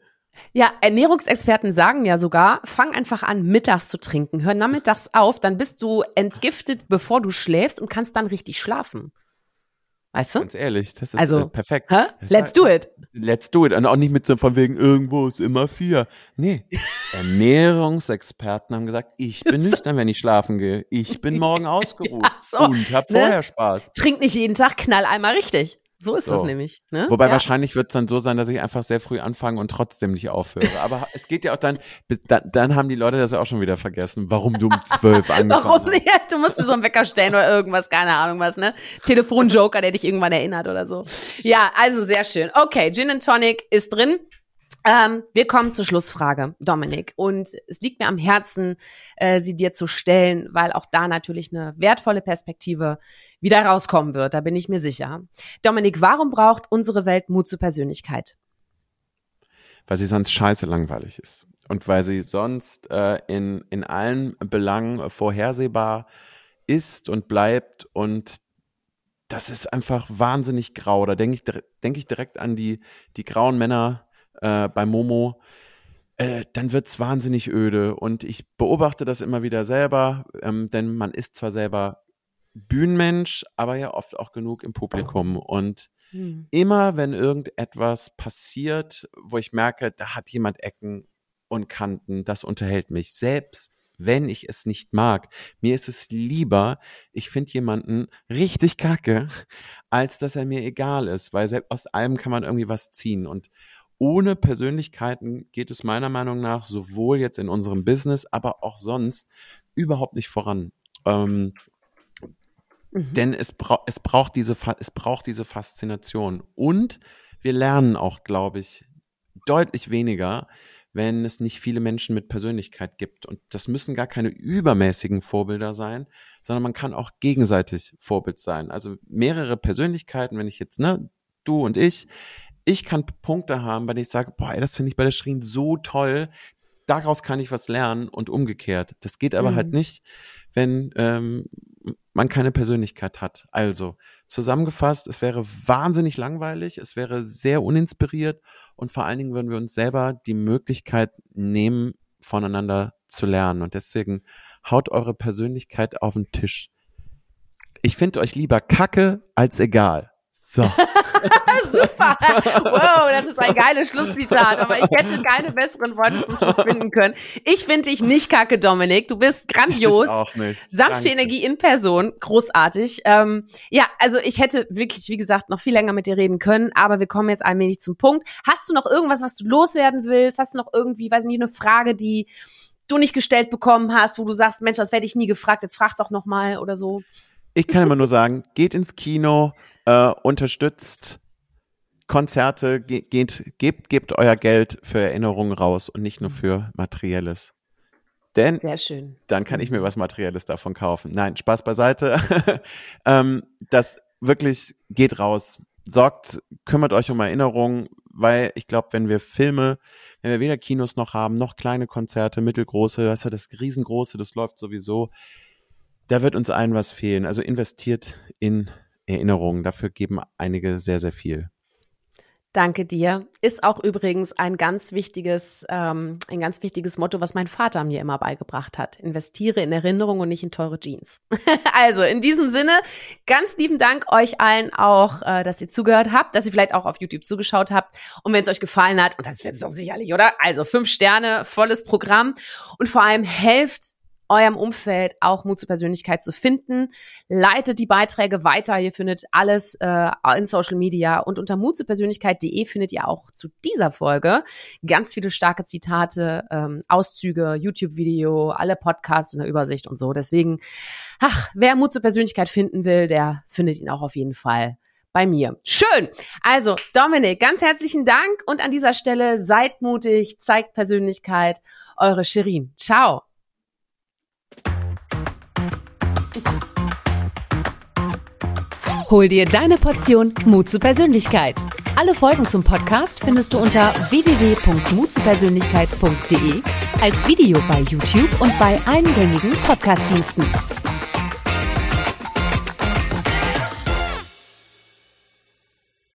Speaker 1: Ja, Ernährungsexperten sagen ja sogar, fang einfach an, mittags zu trinken. Hör nachmittags auf, dann bist du entgiftet, bevor du schläfst und kannst dann richtig schlafen. Weißt du?
Speaker 2: Ganz ehrlich, das ist
Speaker 1: Also,
Speaker 2: äh, perfekt.
Speaker 1: Hä?
Speaker 2: Das
Speaker 1: Let's do it.
Speaker 2: Let's do it. Und auch nicht mit so von wegen, irgendwo ist immer vier. Nee. Ernährungsexperten haben gesagt, ich bin nüchtern, wenn ich schlafen gehe. Ich bin morgen ausgeruht.
Speaker 1: Ja, so,
Speaker 2: und hab
Speaker 1: ne?
Speaker 2: vorher Spaß.
Speaker 1: Trink nicht jeden Tag, knall einmal richtig. So ist
Speaker 2: So.
Speaker 1: das nämlich. Ne?
Speaker 2: Wobei
Speaker 1: ja.
Speaker 2: wahrscheinlich wird es dann so sein, dass ich einfach sehr früh anfange und trotzdem nicht aufhöre. Aber es geht ja auch dann, dann, dann haben die Leute das ja auch schon wieder vergessen, warum du um zwölf angefangen
Speaker 1: Warum
Speaker 2: hast.
Speaker 1: nicht? Du musst dir so einen Wecker stellen oder irgendwas, keine Ahnung was, ne? Telefonjoker, der dich irgendwann erinnert oder so. Ja, also sehr schön. Okay, Gin and Tonic ist drin. Ähm, wir kommen zur Schlussfrage, Dominik. Und es liegt mir am Herzen, äh, sie dir zu stellen, weil auch da natürlich eine wertvolle Perspektive wieder rauskommen wird. Da bin ich mir sicher. Dominik, warum braucht unsere Welt Mut zur Persönlichkeit?
Speaker 2: Weil sie sonst scheiße langweilig ist. Und weil sie sonst äh, in, in allen Belangen vorhersehbar ist und bleibt und das ist einfach wahnsinnig grau. Da denke ich, denk ich direkt an die, die grauen Männer äh, bei Momo. Äh, dann wird's wahnsinnig öde. Und ich beobachte das immer wieder selber, ähm, denn man ist zwar selber Bühnenmensch, aber ja oft auch genug im Publikum. Und immer wenn irgendetwas passiert, wo ich merke, da hat jemand Ecken und Kanten, das unterhält mich. Selbst wenn ich es nicht mag, mir ist es lieber, ich finde jemanden richtig kacke, als dass er mir egal ist, weil selbst aus allem kann man irgendwie was ziehen. Und ohne Persönlichkeiten geht es meiner Meinung nach sowohl jetzt in unserem Business, aber auch sonst überhaupt nicht voran. Ähm,
Speaker 1: Mhm.
Speaker 2: denn es, bra es, braucht diese es braucht diese Faszination. Und wir lernen auch, glaube ich, deutlich weniger, wenn es nicht viele Menschen mit Persönlichkeit gibt. Und das müssen gar keine übermäßigen Vorbilder sein, sondern man kann auch gegenseitig Vorbild sein. Also mehrere Persönlichkeiten, wenn ich jetzt, ne, du und ich, ich kann Punkte haben, bei denen ich sage, boah, ey, das finde ich bei der Schrin so toll, daraus kann ich was lernen und umgekehrt. Das geht aber
Speaker 1: Mhm.
Speaker 2: halt nicht, wenn ähm, man keine Persönlichkeit hat. Also zusammengefasst, es wäre wahnsinnig langweilig, es wäre sehr uninspiriert und vor allen Dingen würden wir uns selber die Möglichkeit nehmen, voneinander zu lernen. Und deswegen haut eure Persönlichkeit auf den Tisch. Ich finde euch lieber kacke als egal. So.
Speaker 1: Super. Wow, das ist ein geiles Schlusszitat. Aber ich hätte keine besseren Worte zum Schluss finden können. Ich finde dich nicht kacke, Dominik. Du bist grandios.
Speaker 2: Ich auch nicht.
Speaker 1: Sanfte. Energie in Person, großartig. Ähm, ja, also ich hätte wirklich, wie gesagt, noch viel länger mit dir reden können, aber wir kommen jetzt allmählich zum Punkt. Hast du noch irgendwas, was du loswerden willst? Hast du noch irgendwie, weiß nicht, eine Frage, die du nicht gestellt bekommen hast, wo du sagst, Mensch, das werde ich nie gefragt, jetzt frag doch noch mal oder so.
Speaker 2: Ich kann immer nur sagen, geht ins Kino, äh, unterstützt Konzerte, ge geht, gebt, gebt euer Geld für Erinnerungen raus und nicht nur für Materielles. Denn
Speaker 1: Sehr schön.
Speaker 2: dann kann ich mir was Materielles davon kaufen. Nein, Spaß beiseite. ähm, das wirklich geht raus. Sorgt, kümmert euch um Erinnerungen, weil ich glaube, wenn wir Filme, wenn wir weder Kinos noch haben, noch kleine Konzerte, mittelgroße, weißt du, das riesengroße, das läuft sowieso, da wird uns allen was fehlen. Also investiert in Erinnerungen. Dafür geben einige sehr, sehr viel.
Speaker 1: Danke dir. Ist auch übrigens ein ganz wichtiges, ähm, ein ganz wichtiges Motto, was mein Vater mir immer beigebracht hat. Investiere in Erinnerung und nicht in teure Jeans. also in diesem Sinne, ganz lieben Dank euch allen auch, äh, dass ihr zugehört habt, dass ihr vielleicht auch auf YouTube zugeschaut habt. Und wenn es euch gefallen hat, und das wird es doch sicherlich, oder? Also fünf Sterne, volles Programm und vor allem helft eurem Umfeld auch Mut zur Persönlichkeit zu finden. Leitet die Beiträge weiter. Ihr findet alles äh, in Social Media und unter mutzupersönlichkeit.de findet ihr auch zu dieser Folge ganz viele starke Zitate, ähm, Auszüge, YouTube-Video, alle Podcasts in der Übersicht und so. Deswegen, ach, wer Mut zur Persönlichkeit finden will, der findet ihn auch auf jeden Fall bei mir. Schön. Also, Dominik, ganz herzlichen Dank und an dieser Stelle seid mutig, zeigt Persönlichkeit. Eure Shirin. Ciao. Hol dir deine Portion Mut zur Persönlichkeit. Alle Folgen zum Podcast findest du unter www.mutzupersönlichkeit.de als Video bei YouTube und bei allen gängigen Podcastdiensten.